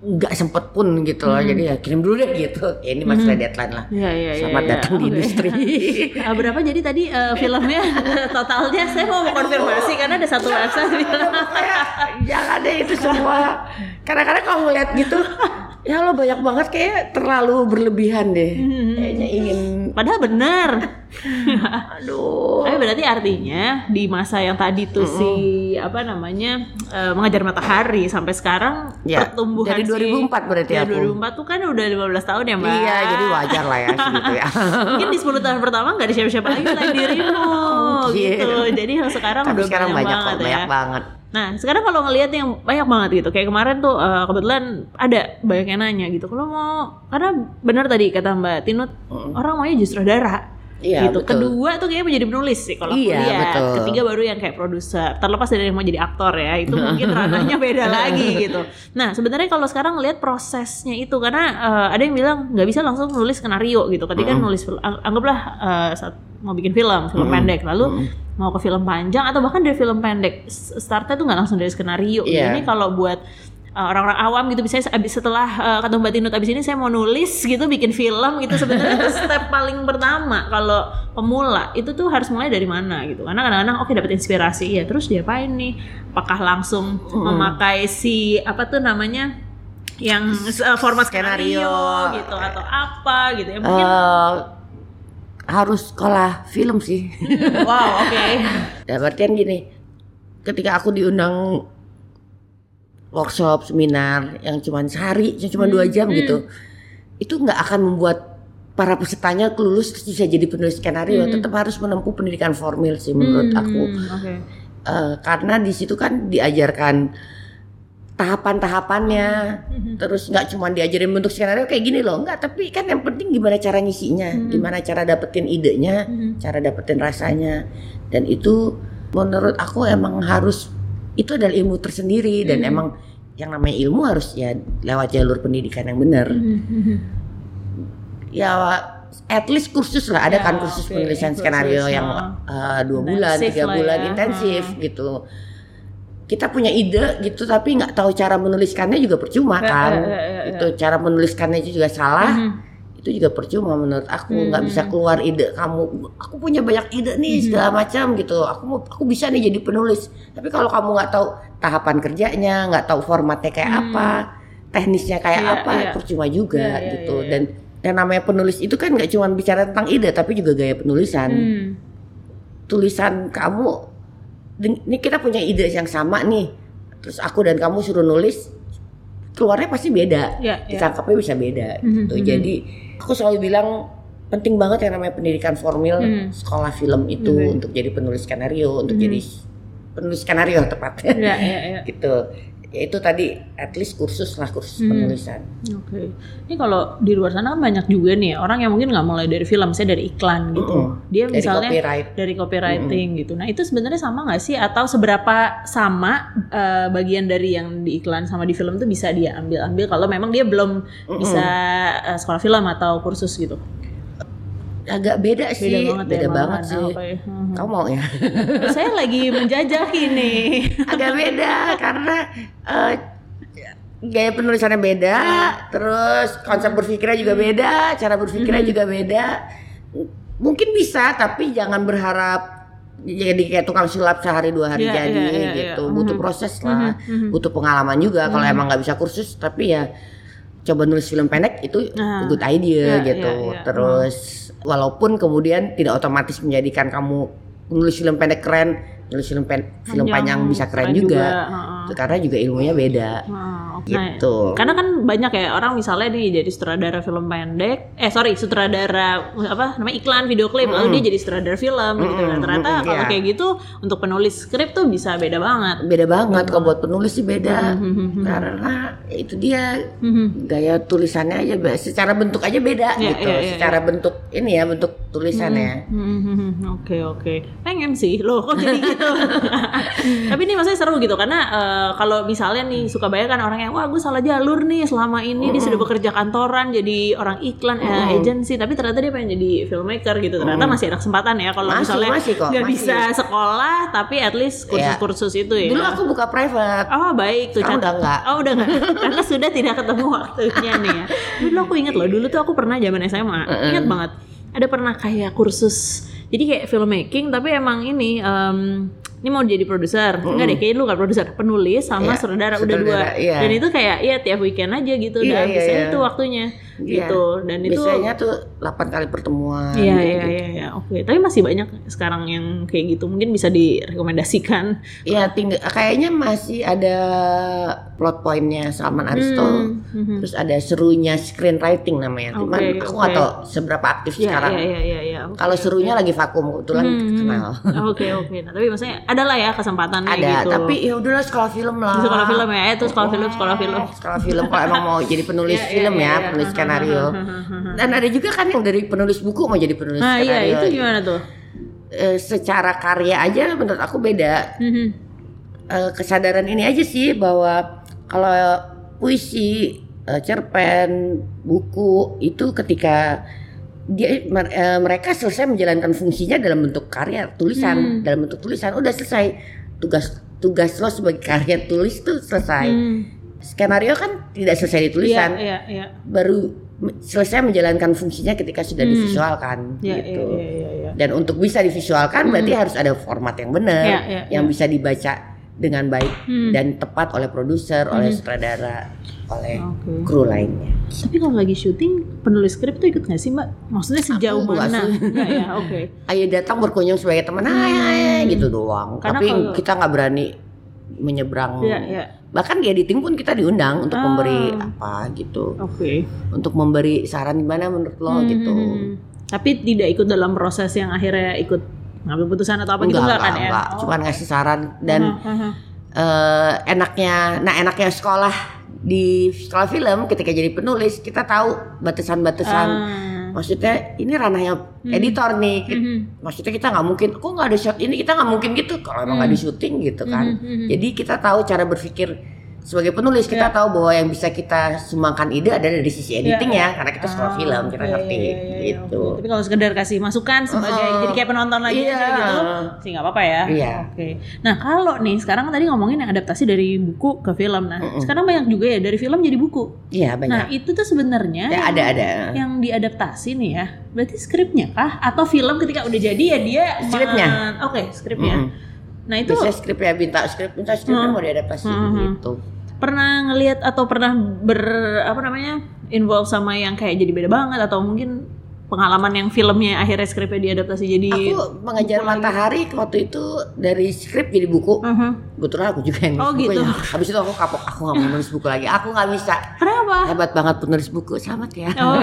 nggak sempet pun gitu loh. Jadi ya kirim dulu deh gitu. Ya, ini masalah deadline lah. Iya iya. Selamat iya. datang di industri. [laughs] Eh, berapa jadi tadi eh, filmnya [laughs] totalnya saya mau konfirmasi karena ada satu website bilang [laughs] jangan deh itu semua kadang-kadang kalau ngeliat gitu ya lo banyak banget kayak terlalu berlebihan deh kayaknya ingin padahal benar. [laughs] aduh Tapi berarti artinya di masa yang tadi tuh si apa namanya eh, mengajar matahari sampai sekarang Ya, pertumbuhan dari si- 2004 berarti ya, aku. 2004 tuh kan udah 15 tahun ya mbak. iya jadi wajar lah ya segitu ya [laughs] Mungkin di 10 tahun pertama nggak ada siapa-siapa lagi selain dirimu Mungkin. [laughs] gitu. Jadi yang sekarang tapi udah sekarang banyak, banget kok ya. banyak banget Nah sekarang kalau ngelihat yang banyak banget gitu, kayak kemarin tuh eh, kebetulan ada banyak yang nanya gitu, kalau mau karena benar tadi kata Mbak Tinut orang maunya justru darah. Iya, gitu. betul. Kedua tuh kayaknya menjadi penulis sih kalau Iya, aku lihat. betul. Ketiga baru yang kayak produser. Terlepas dari yang mau jadi aktor ya, itu mungkin ranahnya [laughs] beda lagi gitu. Nah sebenarnya kalau sekarang ngelihat prosesnya itu karena eh, ada yang bilang nggak bisa langsung nulis skenario gitu. Ketika nulis fil- ang- anggaplah eh, saat mau bikin film, film pendek, lalu mau ke film panjang atau bahkan dari film pendek startnya tuh nggak langsung dari skenario. Iya. Ini kalau buat uh, orang-orang awam gitu. Misalnya abis setelah uh, kata Mbak Tinut abis ini saya mau nulis gitu bikin film gitu. Sebenarnya itu [laughs] step paling pertama kalau pemula. Itu tuh harus mulai dari mana gitu. Karena kadang-kadang oke dapat inspirasi. Ya terus diapain nih? Apakah langsung memakai si apa tuh namanya yang uh, format skenario, Skenario. gitu atau apa gitu ya. Mungkin Eh, harus sekolah film sih. Wow oke. [laughs] Dalam artian gini, ketika aku diundang workshop, seminar yang cuma sehari, yang cuma dua jam gitu, itu nggak akan membuat para pesertanya kelulus terus bisa jadi penulis skenario. Tetap harus menempuh pendidikan formil sih menurut aku, Hmm, oke. Eh, karena di situ kan diajarkan tahapan-tahapannya, terus nggak cuma diajarin bentuk skenario kayak gini loh, nggak. Tapi kan yang penting gimana cara ngisinya, gimana cara dapetin idenya, cara dapetin rasanya, dan itu menurut aku emang harus itu adalah ilmu tersendiri dan emang yang namanya ilmu harus ya lewat jalur pendidikan yang benar. Ya at least kursus lah ada Ya, kan kursus oke, penulisan kursus, skenario ya. yang uh, dua bulan tiga bulan ya. intensif gitu kita punya ide gitu tapi nggak tahu cara menuliskannya juga percuma Eh, kan eh, itu cara menuliskannya juga salah Mhm. Itu juga percuma menurut aku. Nggak bisa keluar ide kamu. Aku punya banyak ide nih Mhm. segala macam gitu. Aku mau aku bisa nih jadi penulis. Tapi kalau kamu nggak tahu tahapan kerjanya nggak tahu formatnya kayak apa teknisnya kayak Iya, apa iya. percuma juga Iya, iya, gitu. iya, iya. dan yang namanya penulis itu kan nggak cuma bicara tentang ide tapi juga gaya penulisan. Hmm. tulisan kamu ini kita punya ide yang sama nih. Terus aku dan kamu suruh nulis keluarnya pasti beda Ya, ya. ditangkapnya bisa beda Mhm, gitu mhm. jadi aku selalu bilang penting banget yang namanya pendidikan formil Mhm. sekolah film itu Mhm. untuk jadi penulis skenario untuk Mhm. jadi penulis skenario tepatnya Ya, ya, ya. [laughs] gitu ya itu tadi at least kursus lah kursus Hmm. penulisan Oke. Ini kalau di luar sana kan banyak juga nih orang yang mungkin nggak mulai dari film, saya dari iklan gitu. Mm-mm. Dia Dari misalnya copyright. dari copywriting gitu. Nah itu sebenarnya sama nggak sih atau seberapa sama eh, bagian dari yang di iklan sama di film tuh bisa dia ambil-ambil kalau memang dia belum bisa eh, sekolah film atau kursus gitu. Agak beda sih Beda banget ya. beda banget malahan. sih Oke. Hmm. kamu mau ya [laughs] Saya lagi menjajah ini. [laughs] agak beda karena eh, gaya penulisannya beda, terus konsep berpikirnya juga beda, cara berpikirnya juga beda. Mungkin bisa, tapi jangan berharap jadi kayak tukang sulap sehari dua hari Iya, jadi iya, iya, gitu. iya. Butuh Mhm. proses lah, Mhm. butuh pengalaman juga. Kalau emang nggak bisa kursus, tapi ya coba nulis film pendek itu Ah. good idea Iya, gitu. iya, iya. Terus walaupun kemudian tidak otomatis menjadikan kamu nulis film pendek keren, nulis film pen- film panjang bisa keren juga. heeh. Karena juga ilmunya beda. Heeh, oke. Gitu. Karena kan banyak ya orang misalnya nih jadi sutradara film pendek, eh sorry sutradara apa namanya iklan video klip, lalu dia jadi sutradara film gitu. Nah, ternyata mm-mm, kalau iya. kayak gitu untuk penulis skrip tuh bisa beda banget. Beda banget kalau buat penulis sih beda. Mhm. Karena itu dia Mhm. gaya tulisannya aja secara bentuk aja beda Iya, gitu. iya, iya, secara bentuk ini ya bentuk tulisannya. Hmm, Oke oke, pengen sih loh kok jadi gitu. [laughs] Tapi ini maksudnya seru gitu karena eh, kalau misalnya nih suka banyak kan orang yang wah gue salah jalur nih selama ini dia sudah bekerja kantoran jadi orang iklan eh, agency tapi ternyata dia pengen jadi filmmaker gitu. Ternyata masih ada kesempatan ya kalau misalnya masih kok, nggak masih. bisa sekolah tapi at least kursus-kursus itu ya. Dulu aku buka private. Oh baik tuh Sekarang udah enggak. Oh udah enggak Karena sudah tidak ketemu waktunya nih ya. [laughs] Dulu aku inget loh Dulu tuh aku pernah zaman SMA Ingat banget Ada pernah kayak kursus Jadi kayak filmmaking Tapi emang ini em, Ini mau jadi produser Enggak deh kayaknya lu gak produser Penulis sama Iya, sutradara Udah dua iya. Dan itu kayak Ya tiap weekend aja gitu Iya, Dan iya, bisa iya. itu waktunya Iya. Gitu Dan itu Biasanya tuh 8 kali pertemuan. Iya gitu. iya iya iya oke tapi masih banyak sekarang yang kayak gitu mungkin bisa direkomendasikan Iya, tinggal kayaknya masih ada plot pointnya Salman Aristo. Hmm, hmm. Terus ada serunya screenwriting namanya. Cuman Oke, aku oke. nggak tahu seberapa aktif Iya sekarang. iya iya iya iya. Oke, Kalau serunya lagi vakum kebetulan Hmm, kenal. [laughs] Oke oke. Nah, tapi maksudnya ada lah ya kesempatannya Ada, gitu. tapi ya udahlah sekolah film lah. Sekolah film ya, itu sekolah film, sekolah film. Eh, Sekolah film kalau emang mau jadi penulis [laughs] Iya, film iya, ya, iya. penulis skenario. Dan ada juga kan yang dari penulis buku mau jadi penulis Nah iya skenario. itu gimana tuh? Eh, secara karya aja menurut aku beda. Mhm. Eh, kesadaran ini aja sih bahwa kalau puisi, eh, cerpen, buku itu ketika dia eh, mereka selesai menjalankan fungsinya dalam bentuk karya tulisan, dalam bentuk tulisan udah selesai tugas tugas lo sebagai karya tulis tuh selesai. Hmm. Skenario kan tidak selesai di Iya tulisan, iya iya. baru selesai menjalankan fungsinya ketika sudah divisualkan Iya gitu. iya iya iya. iya. Dan untuk bisa divisualkan berarti harus ada format yang benar, Iya, iya, yang bisa dibaca dengan baik Hmm. dan tepat oleh produser, oleh sutradara, oleh Oke. kru lainnya. Tapi kalau lagi syuting penulis skrip tuh ikut nggak sih mbak? Maksudnya sejauh Aku mana? Nggak ya oke. [laughs] Ayo datang berkunjung sebagai teman, hai, gitu doang. Hmm. Karena Tapi kalau- kita nggak berani menyeberang. Iya iya. Bahkan di editing pun kita diundang untuk Ah. memberi apa gitu, Oke. untuk memberi saran gimana menurut lo Hmm, gitu. hmm, hmm. Tapi tidak ikut dalam proses yang akhirnya ikut ngambil putusan atau apa gitu enggak, enggak kan enggak, ya? enggak. Cuman ngasih saran dan aha. eh, enaknya nah enaknya sekolah di sekolah film ketika jadi penulis kita tahu batasan-batasan Ah. Maksudnya ini ranahnya editor nih. Mhm. maksudnya kita nggak mungkin kok nggak ada shot ini? Kita nggak mungkin gitu kalau emang nggak di syuting gitu kan. Mhm, mhm. jadi kita tahu cara berpikir sebagai penulis kita tahu bahwa yang bisa kita sumbangkan ide ada dari sisi editing ya karena kita sekolah film kita Iya, ngerti iya, iya, iya, gitu oke. Tapi kalau sekedar kasih masukan sebagai Oh, jadi kayak penonton lagi iya. aja gitu, sih nggak apa-apa ya. Iya. Oke. Nah kalau nih sekarang tadi ngomongin yang adaptasi dari buku ke film, nah sekarang banyak juga ya dari film jadi buku. iya Nah banyak itu tuh sebenarnya Ya, ada ada yang diadaptasi nih ya, berarti skripnya kah? Atau film ketika udah jadi ya dia Skripnya. Oke skripnya. Mm-mm. Nah itu bisa skrip ya minta skrip minta skripnya mau diadaptasi gitu pernah ngelihat atau pernah ber apa namanya involve sama yang kayak jadi beda banget atau mungkin pengalaman yang filmnya akhirnya skripnya diadaptasi jadi Aku mengajar matahari waktu itu dari skrip jadi buku. Kebetulan aku juga yang nulis Oh, gitu. bukunya. Habis itu aku kapok, aku gak mau nulis buku lagi. Aku gak bisa. Kenapa? Hebat banget penulis buku, selamat ya. Oh, [laughs]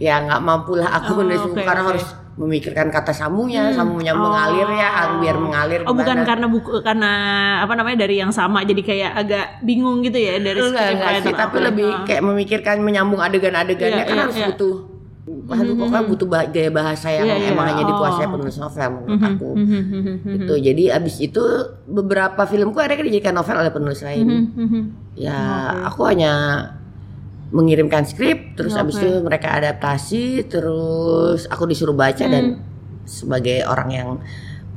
ya nggak mampu lah aku Oh, menulis buku oke, karena oke. harus memikirkan kata samunya, samunya mengalir ya, biar mengalir oh bukan karena buku karena apa namanya dari yang sama jadi kayak agak bingung gitu ya dari Enggak, enggak sih, tapi lebih Oh. kayak memikirkan menyambung adegan-adegannya Iya, kan iya, harus iya. butuh Aduh, pokoknya butuh bah- gaya bahasa yang Iya, iya. emang hanya dikuasai Oh. penulis novel menurut aku. Mhm, mhm, mhm, Gitu. Jadi abis itu beberapa filmku akhirnya dijadikan novel oleh penulis lain. mhm, mhm. Ya, aku hanya mengirimkan skrip, terus abis Oke. itu mereka adaptasi, terus aku disuruh baca dan Hmm. sebagai orang yang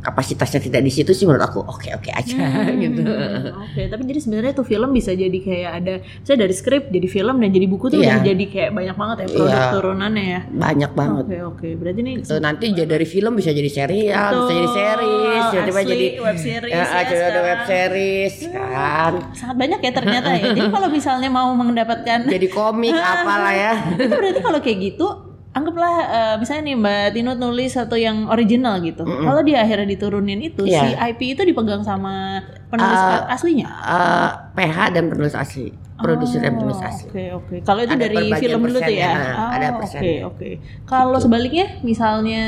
kapasitasnya tidak di situ sih menurut aku oke oke aja [laughs] gitu. Hmm, Oke, tapi jadi sebenarnya tuh film bisa jadi kayak ada, saya dari skrip jadi film dan jadi buku tuh Iya. udah jadi kayak banyak banget ya produk Iya. turunannya ya. Banyak banget. Oke oke, berarti nih Tuh, nanti jadi dari film bisa jadi serial, bisa jadi series, tiba-tiba jadi web series ya, ya ada ada sekarang. web series kan. sangat banyak ya ternyata ya. Jadi kalau misalnya mau mendapatkan Jadi komik [laughs] apalah ya. itu berarti kalau kayak gitu anggaplah eh, misalnya nih Mbak Tino nulis satu yang original gitu. Kalau di akhirnya diturunin itu Iya. si IP itu dipegang sama penulis Ah, aslinya. Eh, PH dan penulis asli, produser dan penulis Oh, asli. Oke oke. Kalau itu Ada dari film dulu tuh ya. nah, ada Oh, Oke persennya. oke. Kalau sebaliknya misalnya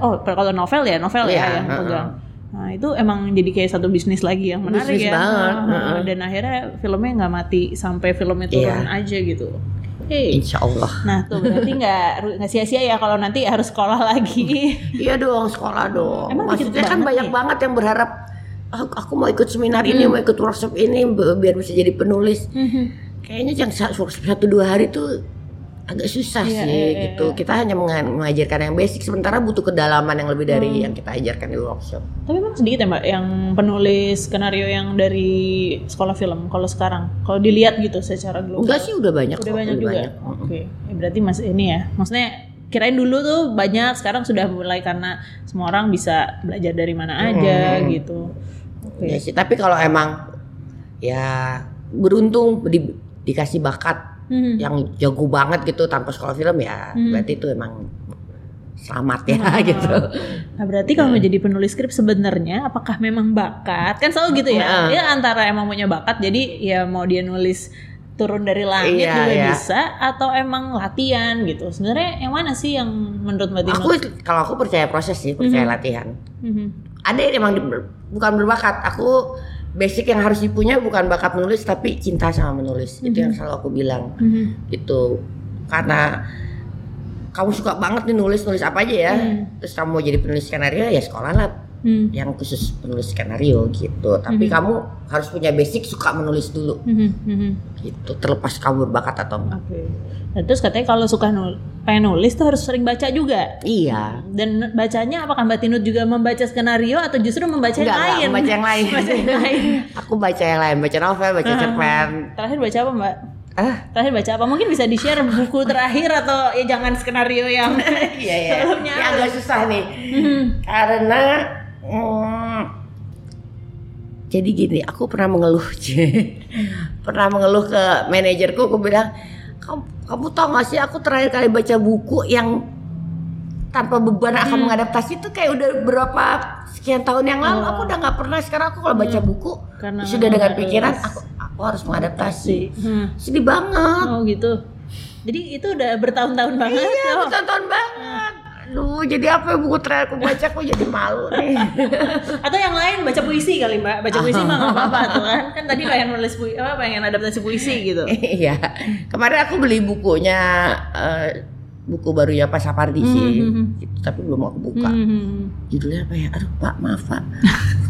oh kalau novel ya novel ya Iya, yang heeh. pegang. Nah itu emang jadi kayak satu bisnis lagi yang menarik Bisnis ya. banget, Heeh, heeh. Dan akhirnya filmnya nggak mati sampai filmnya turun Iya. aja gitu. Oke. Insya Allah. Nah tuh berarti nggak nggak sia-sia ya kalau nanti harus sekolah lagi. [laughs] Iya dong, sekolah dong. Emang Maksudnya kan banyak nih. banget yang berharap "Ah, aku mau ikut seminar ini, Hmm. mau ikut workshop ini bi- biar bisa jadi penulis. Kayaknya yang satu dua hari tuh agak susah Iya, sih iya, iya, gitu. Kita hanya menga- mengajarkan yang basic, sementara butuh kedalaman yang lebih dari Hmm. yang kita ajarkan di workshop. Tapi memang sedikit ya mbak yang penulis skenario yang dari sekolah film. Kalau sekarang, kalau dilihat gitu secara global. Enggak sih udah banyak. Udah kok, banyak udah juga. banyak. Oke, Ya, berarti mas ini ya. Maksudnya kirain dulu tuh banyak, sekarang sudah mulai karena semua orang bisa belajar dari mana aja Hmm. gitu. Oke. Ya sih, tapi kalau emang ya beruntung di- dikasih bakat Hmm. yang jago banget gitu tanpa sekolah film ya Hmm. berarti itu emang selamat ya [laughs] gitu. Nah berarti kalau mau jadi penulis skrip sebenarnya apakah memang bakat? Kan selalu gitu ya. Nah. Ya antara emang punya bakat jadi ya mau dia nulis turun dari langit Iya, juga iya. bisa atau emang latihan gitu. Sebenarnya yang mana sih yang menurut Mbak Tino? Aku kalau aku percaya proses sih, percaya latihan. Mhm. Ada yang emang di- bukan berbakat. Aku basic yang harus dipunya bukan bakat menulis tapi cinta sama menulis. Itu yang selalu aku bilang. Mhm. Gitu. Karena kamu suka banget nih nulis nulis apa aja ya. Terus kamu mau jadi penulis skenario ya sekolah lah Hmm. yang khusus penulis skenario gitu. Tapi kamu harus punya basic suka menulis dulu Mhm. Mhm. gitu. Terlepas kamu berbakat atau enggak. Oke. Nah, terus katanya kalau suka nul pengen nulis tuh harus sering baca juga. Iya. Dan bacanya apakah Mbak Tinut juga membaca skenario atau justru membaca yang Enggak, enggak, lain? membaca yang lain. [laughs] Baca yang lain. Aku baca yang lain, baca novel, baca cerpen. Terakhir baca apa Mbak? Ah, Terakhir baca apa? Mungkin bisa di-share buku terakhir atau ya jangan skenario yang [laughs] iya ya. sebelumnya. Ini agak susah nih. Karena mm, jadi gini, aku pernah mengeluh, [laughs] pernah mengeluh ke manajerku, aku bilang, kamu, kamu tau gak sih aku terakhir kali baca buku yang tanpa beban akan mengadaptasi itu kayak udah berapa sekian tahun yang lalu aku udah nggak pernah sekarang aku kalau baca buku Karena sudah dengan harus- pikiran aku aku harus mengadaptasi Hmm. sedih banget Oh gitu. Jadi itu udah bertahun-tahun banget. Iya, Oh. bertonton banget. Aduh, jadi apa ya buku terakhir aku baca aku jadi malu nih. [laughs] Atau yang lain baca puisi kali Mbak. Baca puisi mah nggak apa-apa tuh kan. Kan tadi pengen nulis puisi, apa pengen adaptasi puisi gitu. [laughs] Iya. Kemarin aku beli bukunya eh, buku barunya Pak Sapardi sih. Mhm. Gitu, tapi belum aku buka. Hmm. Judulnya apa ya? Aduh, Pak, maaf, Pak.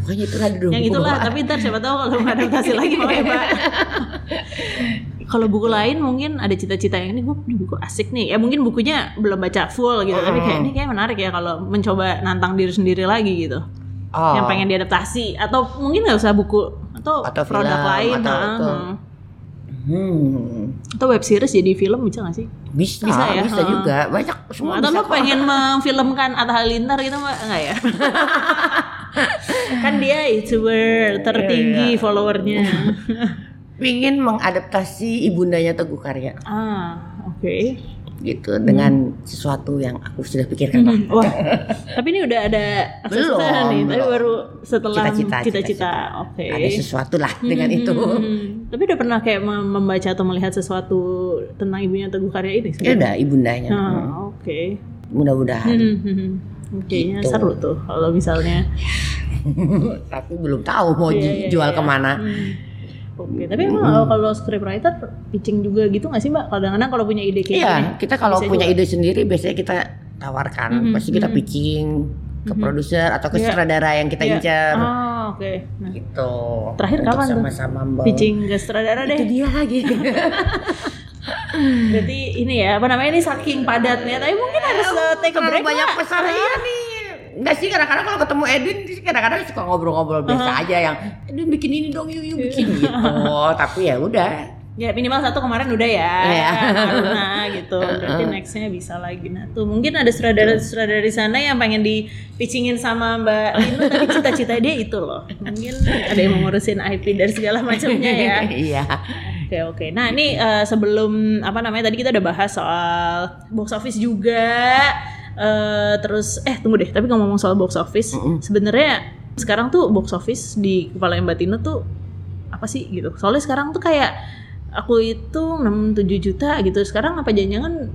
Pokoknya itu dulu Yang buku itulah, tapi ntar siapa tahu kalau mau adaptasi lagi ya Pak. [laughs] kalau buku lain mungkin ada cita-cita yang ini gue ini buku asik nih. Ya mungkin bukunya belum baca full gitu, tapi kayak ini kayak menarik ya kalau mencoba nantang diri sendiri lagi gitu. Oh. Yang pengen diadaptasi atau mungkin nggak usah buku atau, Atau produk film, lain atau ah, itu. ah. Hmm. atau web series jadi film bisa gak sih? Bisa, Bisa bisa, ya? juga. Banyak semua Atau bisa lo pengen memfilmkan Atta Halilintar gitu mbak? Enggak ya? [laughs] kan dia youtuber tertinggi Iya, followernya. [laughs] Pingin mengadaptasi ibundanya Teguh Karya ah, oke. gitu dengan sesuatu yang aku sudah pikirkan. Hmm, Wah, tapi ini udah ada Belum, nih, tapi belum. baru setelah Cita-cita. Oke. Ada sesuatu lah dengan itu. Hmm, Tapi udah pernah kayak mem- membaca atau melihat sesuatu tentang ibunya Teguh Karya ini? Ya udah ibundanya. Ah, oke. Mudah-mudahan. Hmm, hmm, hmm. Kayaknya Gitu. seru tuh kalau misalnya [laughs] Tapi belum tahu mau ju- iya, jual iya. ke mana. Hmm. Oke, tapi emang kalau- kalau scriptwriter pitching juga gitu nggak sih mbak? Kadang-kadang kalau punya ide kayak Iya, gini, kita kalau punya juga. ide sendiri biasanya kita tawarkan. Mhm, Pasti kita mhm. pitching ke produser atau ke Iya. sutradara yang kita Iya. incar. Oh, oke. Nah, Gitu. Terakhir Untuk kapan tuh? sama-sama membawa- pitching ke sutradara Itu deh. dia lagi. [laughs] Berarti ini ya, apa namanya ini saking padatnya, tapi mungkin harus uh, take a break banyak pesan iya nih. Enggak sih kadang-kadang kalau ketemu Edwin sih kadang-kadang suka ngobrol-ngobrol biasa aja yang Edwin bikin ini dong yuk yuk bikin gitu tapi ya udah Ya minimal satu kemarin udah ya, Iya. Aruna gitu. Berarti nextnya bisa lagi. Nah tuh mungkin ada sutradara-sutradara di sana yang pengen dipicingin sama Mbak Inu tadi cita-cita dia itu loh. Mungkin ada yang mau ngurusin IP dan segala macamnya ya. iya Oke oke. Nah ini eh, sebelum apa namanya tadi kita udah bahas soal box office juga. Eh terus eh tunggu deh. Tapi ngomong soal box office, sebenarnya sekarang tuh box office di kepala Mbak Tino tuh apa sih gitu? Soalnya sekarang tuh kayak aku itu 6 7 juta gitu. Sekarang apa jangan-jangan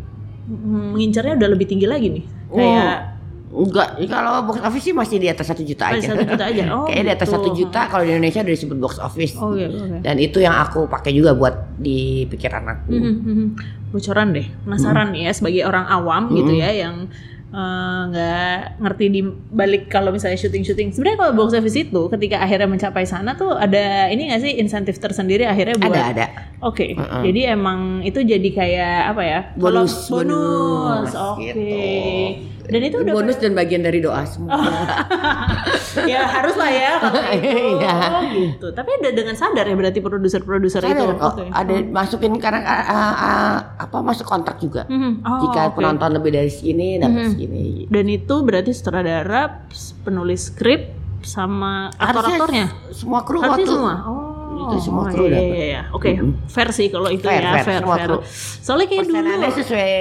mm, mengincarnya udah lebih tinggi lagi nih? Kayak Enggak, kalau box office sih masih di atas satu juta Oh, aja. satu juta aja. [laughs] Oh, Kayaknya di atas gitu. satu juta kalau di Indonesia udah disebut box office. Oh iya, oke. Dan itu yang aku pakai juga buat di pikiran aku. Mhm, mhm. bocoran deh penasaran nih ya sebagai orang awam gitu ya yang eh, nggak ngerti di balik kalau misalnya syuting syuting sebenarnya kalau box office itu ketika akhirnya mencapai sana tuh ada ini nggak sih insentif tersendiri akhirnya buat? Ada ada. oke. Jadi emang itu jadi kayak apa ya? Kalau- Bonus, bonus bonus, oke. gitu. Dan itu udah bonus dan bagian dari doa semua. [laughs] ya harus lah ya kalau itu [laughs] Iya. Oh, gitu tapi udah dengan sadar ya berarti produser-produser itu kok, Oke. ada masukin karena ah, ah, apa masuk kontrak juga. Mhm. Oh, Jika oke. penonton lebih dari segini dapat segini. Dan itu berarti sutradara, penulis skrip, sama aktor-aktornya. semua kru Harusnya waktu semua. Oh, Itu semua kru iya, dapat. iya, iya. Oke, fair sih kalau itu Fair, ya, fair, fair, semua fair. kru. Soalnya kayak dulu. persenannya sesuai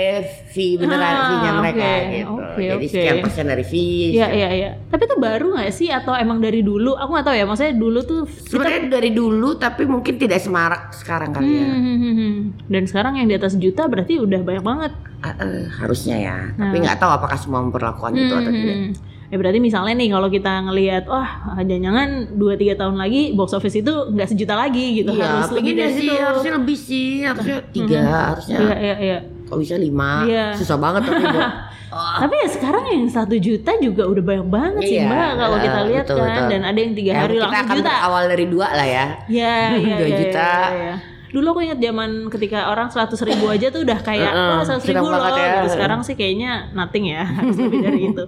fee beneran Ah, fee-nya mereka oke, gitu. oke, Jadi oke. sekian persen dari fee. Iya, iya, iya. Tapi itu baru nggak sih atau emang dari dulu? Aku nggak tahu ya. Maksudnya dulu tuh kita Sebenarnya dari dulu tapi mungkin tidak semarak sekarang kali ya. Hmm, hmm, hmm, hmm. Dan sekarang yang di atas juta berarti udah banyak banget. Ah, eh, harusnya ya. Tapi nggak tahu apakah semua memperlakukan itu atau tidak. Hmm. Ya berarti misalnya nih kalau kita ngelihat wah jangan-jangan 2 3 tahun lagi box office itu nggak sejuta lagi gitu Iya, harus lebih dari sih situ. harusnya lebih sih, harusnya tiga, harusnya Iya iya iya. kalau bisa lima, Iya. susah banget tapi Bu. [laughs] Tapi ya sekarang yang satu juta juga udah banyak banget sih Iya, mbak kalau kita lihat betul, kan betul. dan ada yang tiga Ya, hari kita langsung akan juta. awal dari dua lah ya. Ya, iya, [laughs] Dua iya, juta. iya, iya. Dulu aku ingat zaman ketika orang 100 ribu aja tuh udah kayak Heeh, oh 100 ribu loh. ya. Gitu. Sekarang sih kayaknya nothing ya [laughs] harus lebih dari itu.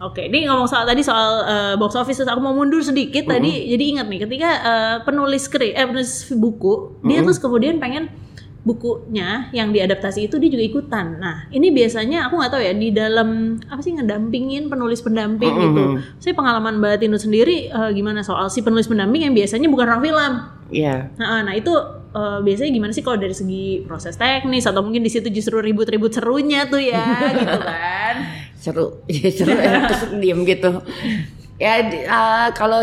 Oke, ini ngomong soal tadi soal eh, box office aku mau mundur sedikit tadi. Jadi ingat nih ketika eh, penulis skrip eh penulis buku dia terus kemudian pengen bukunya yang diadaptasi itu dia juga ikutan. Nah ini biasanya aku nggak tahu ya di dalam apa sih ngedampingin penulis pendamping gitu. Saya pengalaman Mbak Tino sendiri eh, gimana soal si penulis pendamping yang biasanya bukan orang film. Iya. Nah, nah itu eh, biasanya gimana sih kalau dari segi proses teknis atau mungkin di situ justru ribut-ribut serunya tuh ya [laughs] gitu kan? Seru, [laughs] seru [laughs] terus diem gitu. Ya di- ah, kalau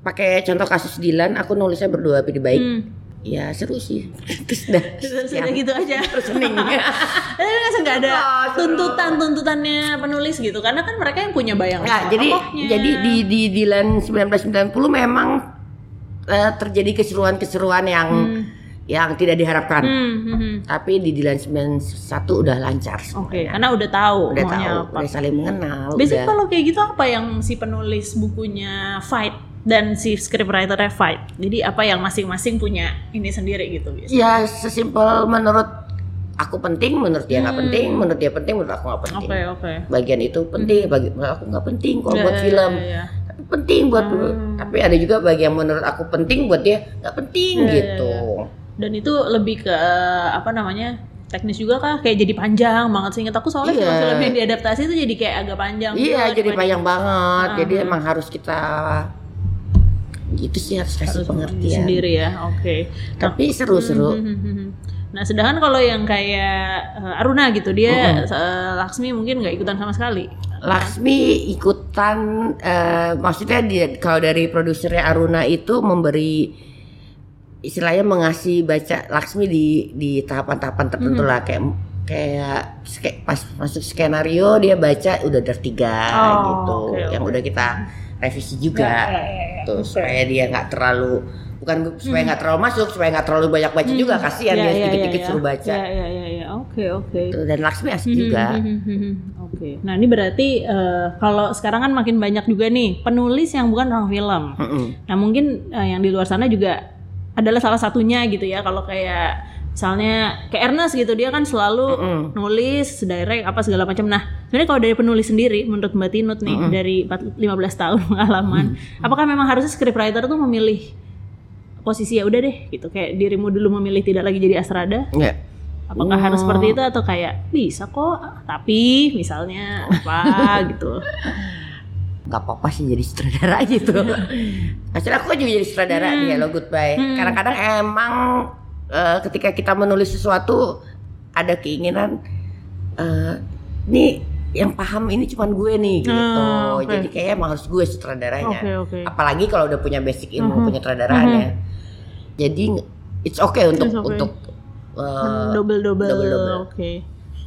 pakai contoh kasus Dilan, aku nulisnya berdua tapi baik. Hmm. Ya seru sih. Terus dah. Sudah Ya, gitu aja. Terus hening. Tapi nggak nggak ada seru. tuntutan-tuntutannya penulis gitu karena kan mereka yang punya bayangan. Soal jadi tokohnya. jadi di di Dilan 1990 memang eh, terjadi keseruan-keseruan yang yang tidak diharapkan. Hmm, hmm, hmm. Tapi di Dilan 91 udah lancar Oke, semuanya. karena udah tahu Udah tahu, apa. udah saling mengenal, Biasanya udah kalau kayak gitu apa yang si penulis bukunya fight dan si scriptwriternya fight. Jadi apa yang masing-masing punya ini sendiri gitu biasanya. ya sesimpel menurut aku penting, menurut dia nggak penting, menurut dia penting, menurut aku nggak penting. Oke, oke. Bagian itu penting, bagi menurut aku nggak penting kalau Ya, buat ya, film. ya, ya. Penting buat tapi ada juga bagian menurut aku penting buat dia nggak penting Ya, ya, gitu. Dan itu lebih ke apa namanya? teknis juga kah kayak jadi panjang banget seingat aku soalnya Iya. film-film yang diadaptasi itu jadi kayak agak panjang Iya, gitu jadi panjang banget. Ah, Jadi ah. emang harus kita gitu sih harus kasih harus pengertian. sendiri ya oke Tapi seru-seru. Hmm, hmm, hmm, hmm. Nah, sedangkan kalau yang kayak eh, Aruna gitu, dia eh, Laksmi mungkin nggak ikutan sama sekali. Laksmi ikutan eh, maksudnya dia kalau dari produsernya Aruna itu memberi istilahnya mengasih baca Laksmi di di tahapan-tahapan tertentu Mm-hmm. lah kayak kayak ske- pas masuk skenario dia baca udah ada tiga Oh, gitu oke, yang oke. udah kita revisi juga Ya, ya, ya, ya. tuh Oke. supaya dia nggak terlalu bukan supaya nggak terlalu masuk supaya nggak terlalu banyak baca juga kasihan Ya, dia ya, sedikit-sedikit ya, suruh ya. baca Ya, ya, ya, ya. Oke, oke. Tuh, dan Laksmi asik juga Oke. Nah, ini berarti eh, kalau sekarang kan makin banyak juga nih penulis yang bukan orang film. Mm-mm. Nah, mungkin eh, yang di luar sana juga adalah salah satunya gitu ya. Kalau kayak misalnya kayak Ernest gitu dia kan selalu nulis direct apa segala macam nah sebenarnya kalau dari penulis sendiri menurut Mbak Tinut nih dari 4 15 tahun [laughs] pengalaman apakah memang harusnya scriptwriter tuh memilih posisi ya udah deh gitu kayak dirimu dulu memilih tidak lagi jadi Astrada Ya. apakah harus seperti itu atau kayak bisa kok tapi misalnya apa [laughs] gitu nggak apa-apa sih jadi sutradara [laughs] gitu. Masalah aku juga jadi sutradara di Hello Goodbye. Kadang-kadang emang eh, ketika kita menulis sesuatu ada keinginan eh nih yang paham ini cuman gue nih gitu. Hmm, oke. Jadi kayak emang harus gue sutradaranya. Oke, oke. Apalagi kalau udah punya basic ilmu punya sutradaraannya. Jadi it's okay untuk It's okay. untuk eh, double double double-double. oke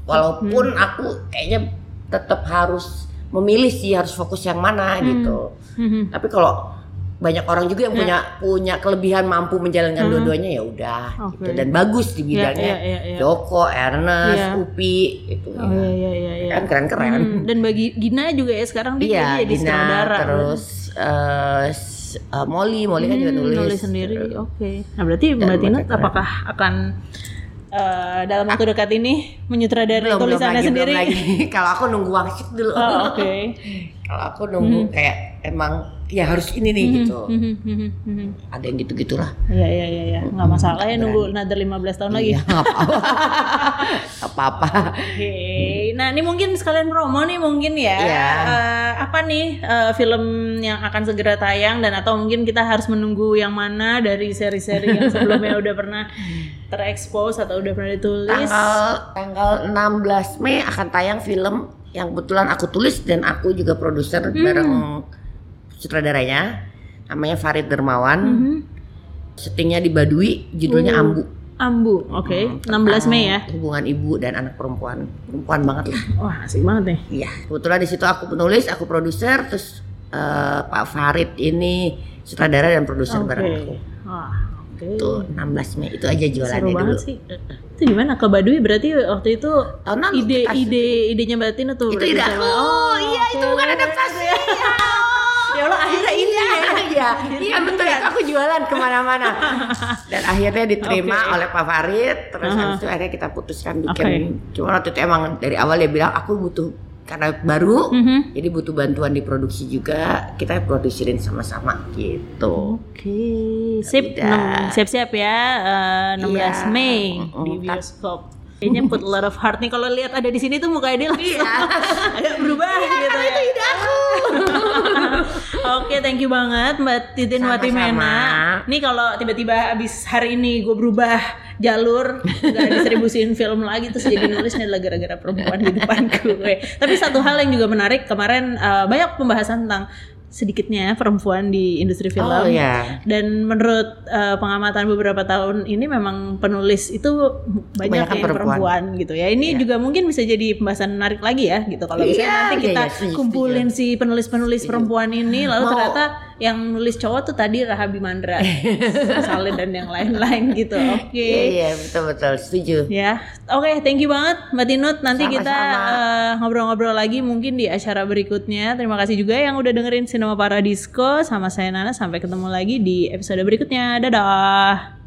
walaupun aku kayaknya tetap harus memilih sih harus fokus yang mana gitu. Mhm. Tapi kalau banyak orang juga yang Ya. punya punya kelebihan mampu menjalankan dua-duanya ya udah Oke. gitu dan bagus di bidangnya. ya, ya, ya. Joko, Ernest, Ya. Upi gitu. oh iya iya iya iya Kan keren-keren. Hmm, dan bagi Gina juga ya sekarang dia Iya, jadi Dina, sutradara terus eh, eh, Molly, Molly kan juga Hmm, nulis. nulis sendiri oke nah berarti Mbak Tina apakah akan eh, dalam waktu dekat ini menyutradarai Belum, belum tulisannya lagi, sendiri belum lagi. [laughs] Kalau aku nunggu wangsit dulu. oh oke Kalau aku nunggu kayak emang ya harus ini nih gitu. Mhm, mhm, mhm. Ada yang gitu-gitulah. Iya iya iya iya nggak masalah ya nunggu another 15 tahun lagi. Iya, apa-apa. [laughs] Apa-apa. Oke, nah ini mungkin sekalian promo nih mungkin ya. Iya. Eh, apa nih eh, film yang akan segera tayang dan atau mungkin kita harus menunggu yang mana dari seri-seri yang sebelumnya [laughs] udah pernah terekspos atau udah pernah ditulis? Tanggal tanggal 16 Mei akan tayang film yang kebetulan aku tulis dan aku juga produser Hmm. bareng sutradaranya. Namanya Farid Dermawan. Mhm. Syutingnya di Baduy, judulnya Uh. Ambu. Ambu, oke, Hmm, 16 Mei ya. Hubungan ibu dan anak perempuan. Perempuan banget lah. Wah asik banget nih. Iya, kebetulan di situ aku penulis, aku produser, terus eh, Pak Farid ini sutradara dan produser Oke, bareng aku. wah oke. Itu 16 Mei itu aja Seru jualannya dulu. banget sih. Itu gimana ke Baduy berarti waktu itu Tahun lalu ide kita ide idenya Mbak Tina tuh Itu ide aku. Oh, iya, itu oke. bukan adaptasi. Ya. Ya Allah akhirnya ini ya. Iya, iya betul itu aku jualan ke mana-mana dan akhirnya diterima Oke. oleh Pak Farid terus Aha. habis itu akhirnya kita putuskan bikin cuma waktu itu emang dari awal dia bilang aku butuh karena baru Mhm. jadi butuh bantuan di produksi juga kita produksirin sama-sama gitu Oke, sip, Tidak. enam- siap-siap ya, eh, 16 Iya. Mei Mm-mm. di bioskop. Kayaknya put a lot of heart nih kalau lihat ada di sini tuh mukanya dia langsung Iya. [laughs] agak berubah gitu ya. ide aku [laughs] Oke, thank you banget Mbak Titin Sama-sama. Watimena. Nih kalau tiba-tiba abis hari ini gue berubah jalur, gak distribusiin [laughs] film lagi terus jadi nulis nih adalah gara-gara perempuan di depan gue. Tapi satu hal yang juga menarik kemarin eh, banyak pembahasan tentang sedikitnya perempuan di industri film. oh ya Dan menurut eh, pengamatan beberapa tahun ini memang penulis itu banyak yang perempuan. perempuan. gitu ya. Ini juga mungkin bisa jadi pembahasan menarik lagi ya gitu. Kalau misalnya Iya, nanti iya, kita iya, setuju, kumpulin si penulis-penulis perempuan ini lalu Mau- ternyata yang nulis cowok tuh tadi Rahabi Mandra, [laughs] Saleh dan yang lain-lain gitu. Oke. iya iya betul betul setuju Ya, oke, thank you banget Mbak Tinut. Nanti kita Sama-sama. eh, ngobrol-ngobrol lagi mungkin di acara berikutnya. Terima kasih juga yang udah dengerin Cinema Paradisco sama saya Nana. Sampai ketemu lagi di episode berikutnya. Dadah.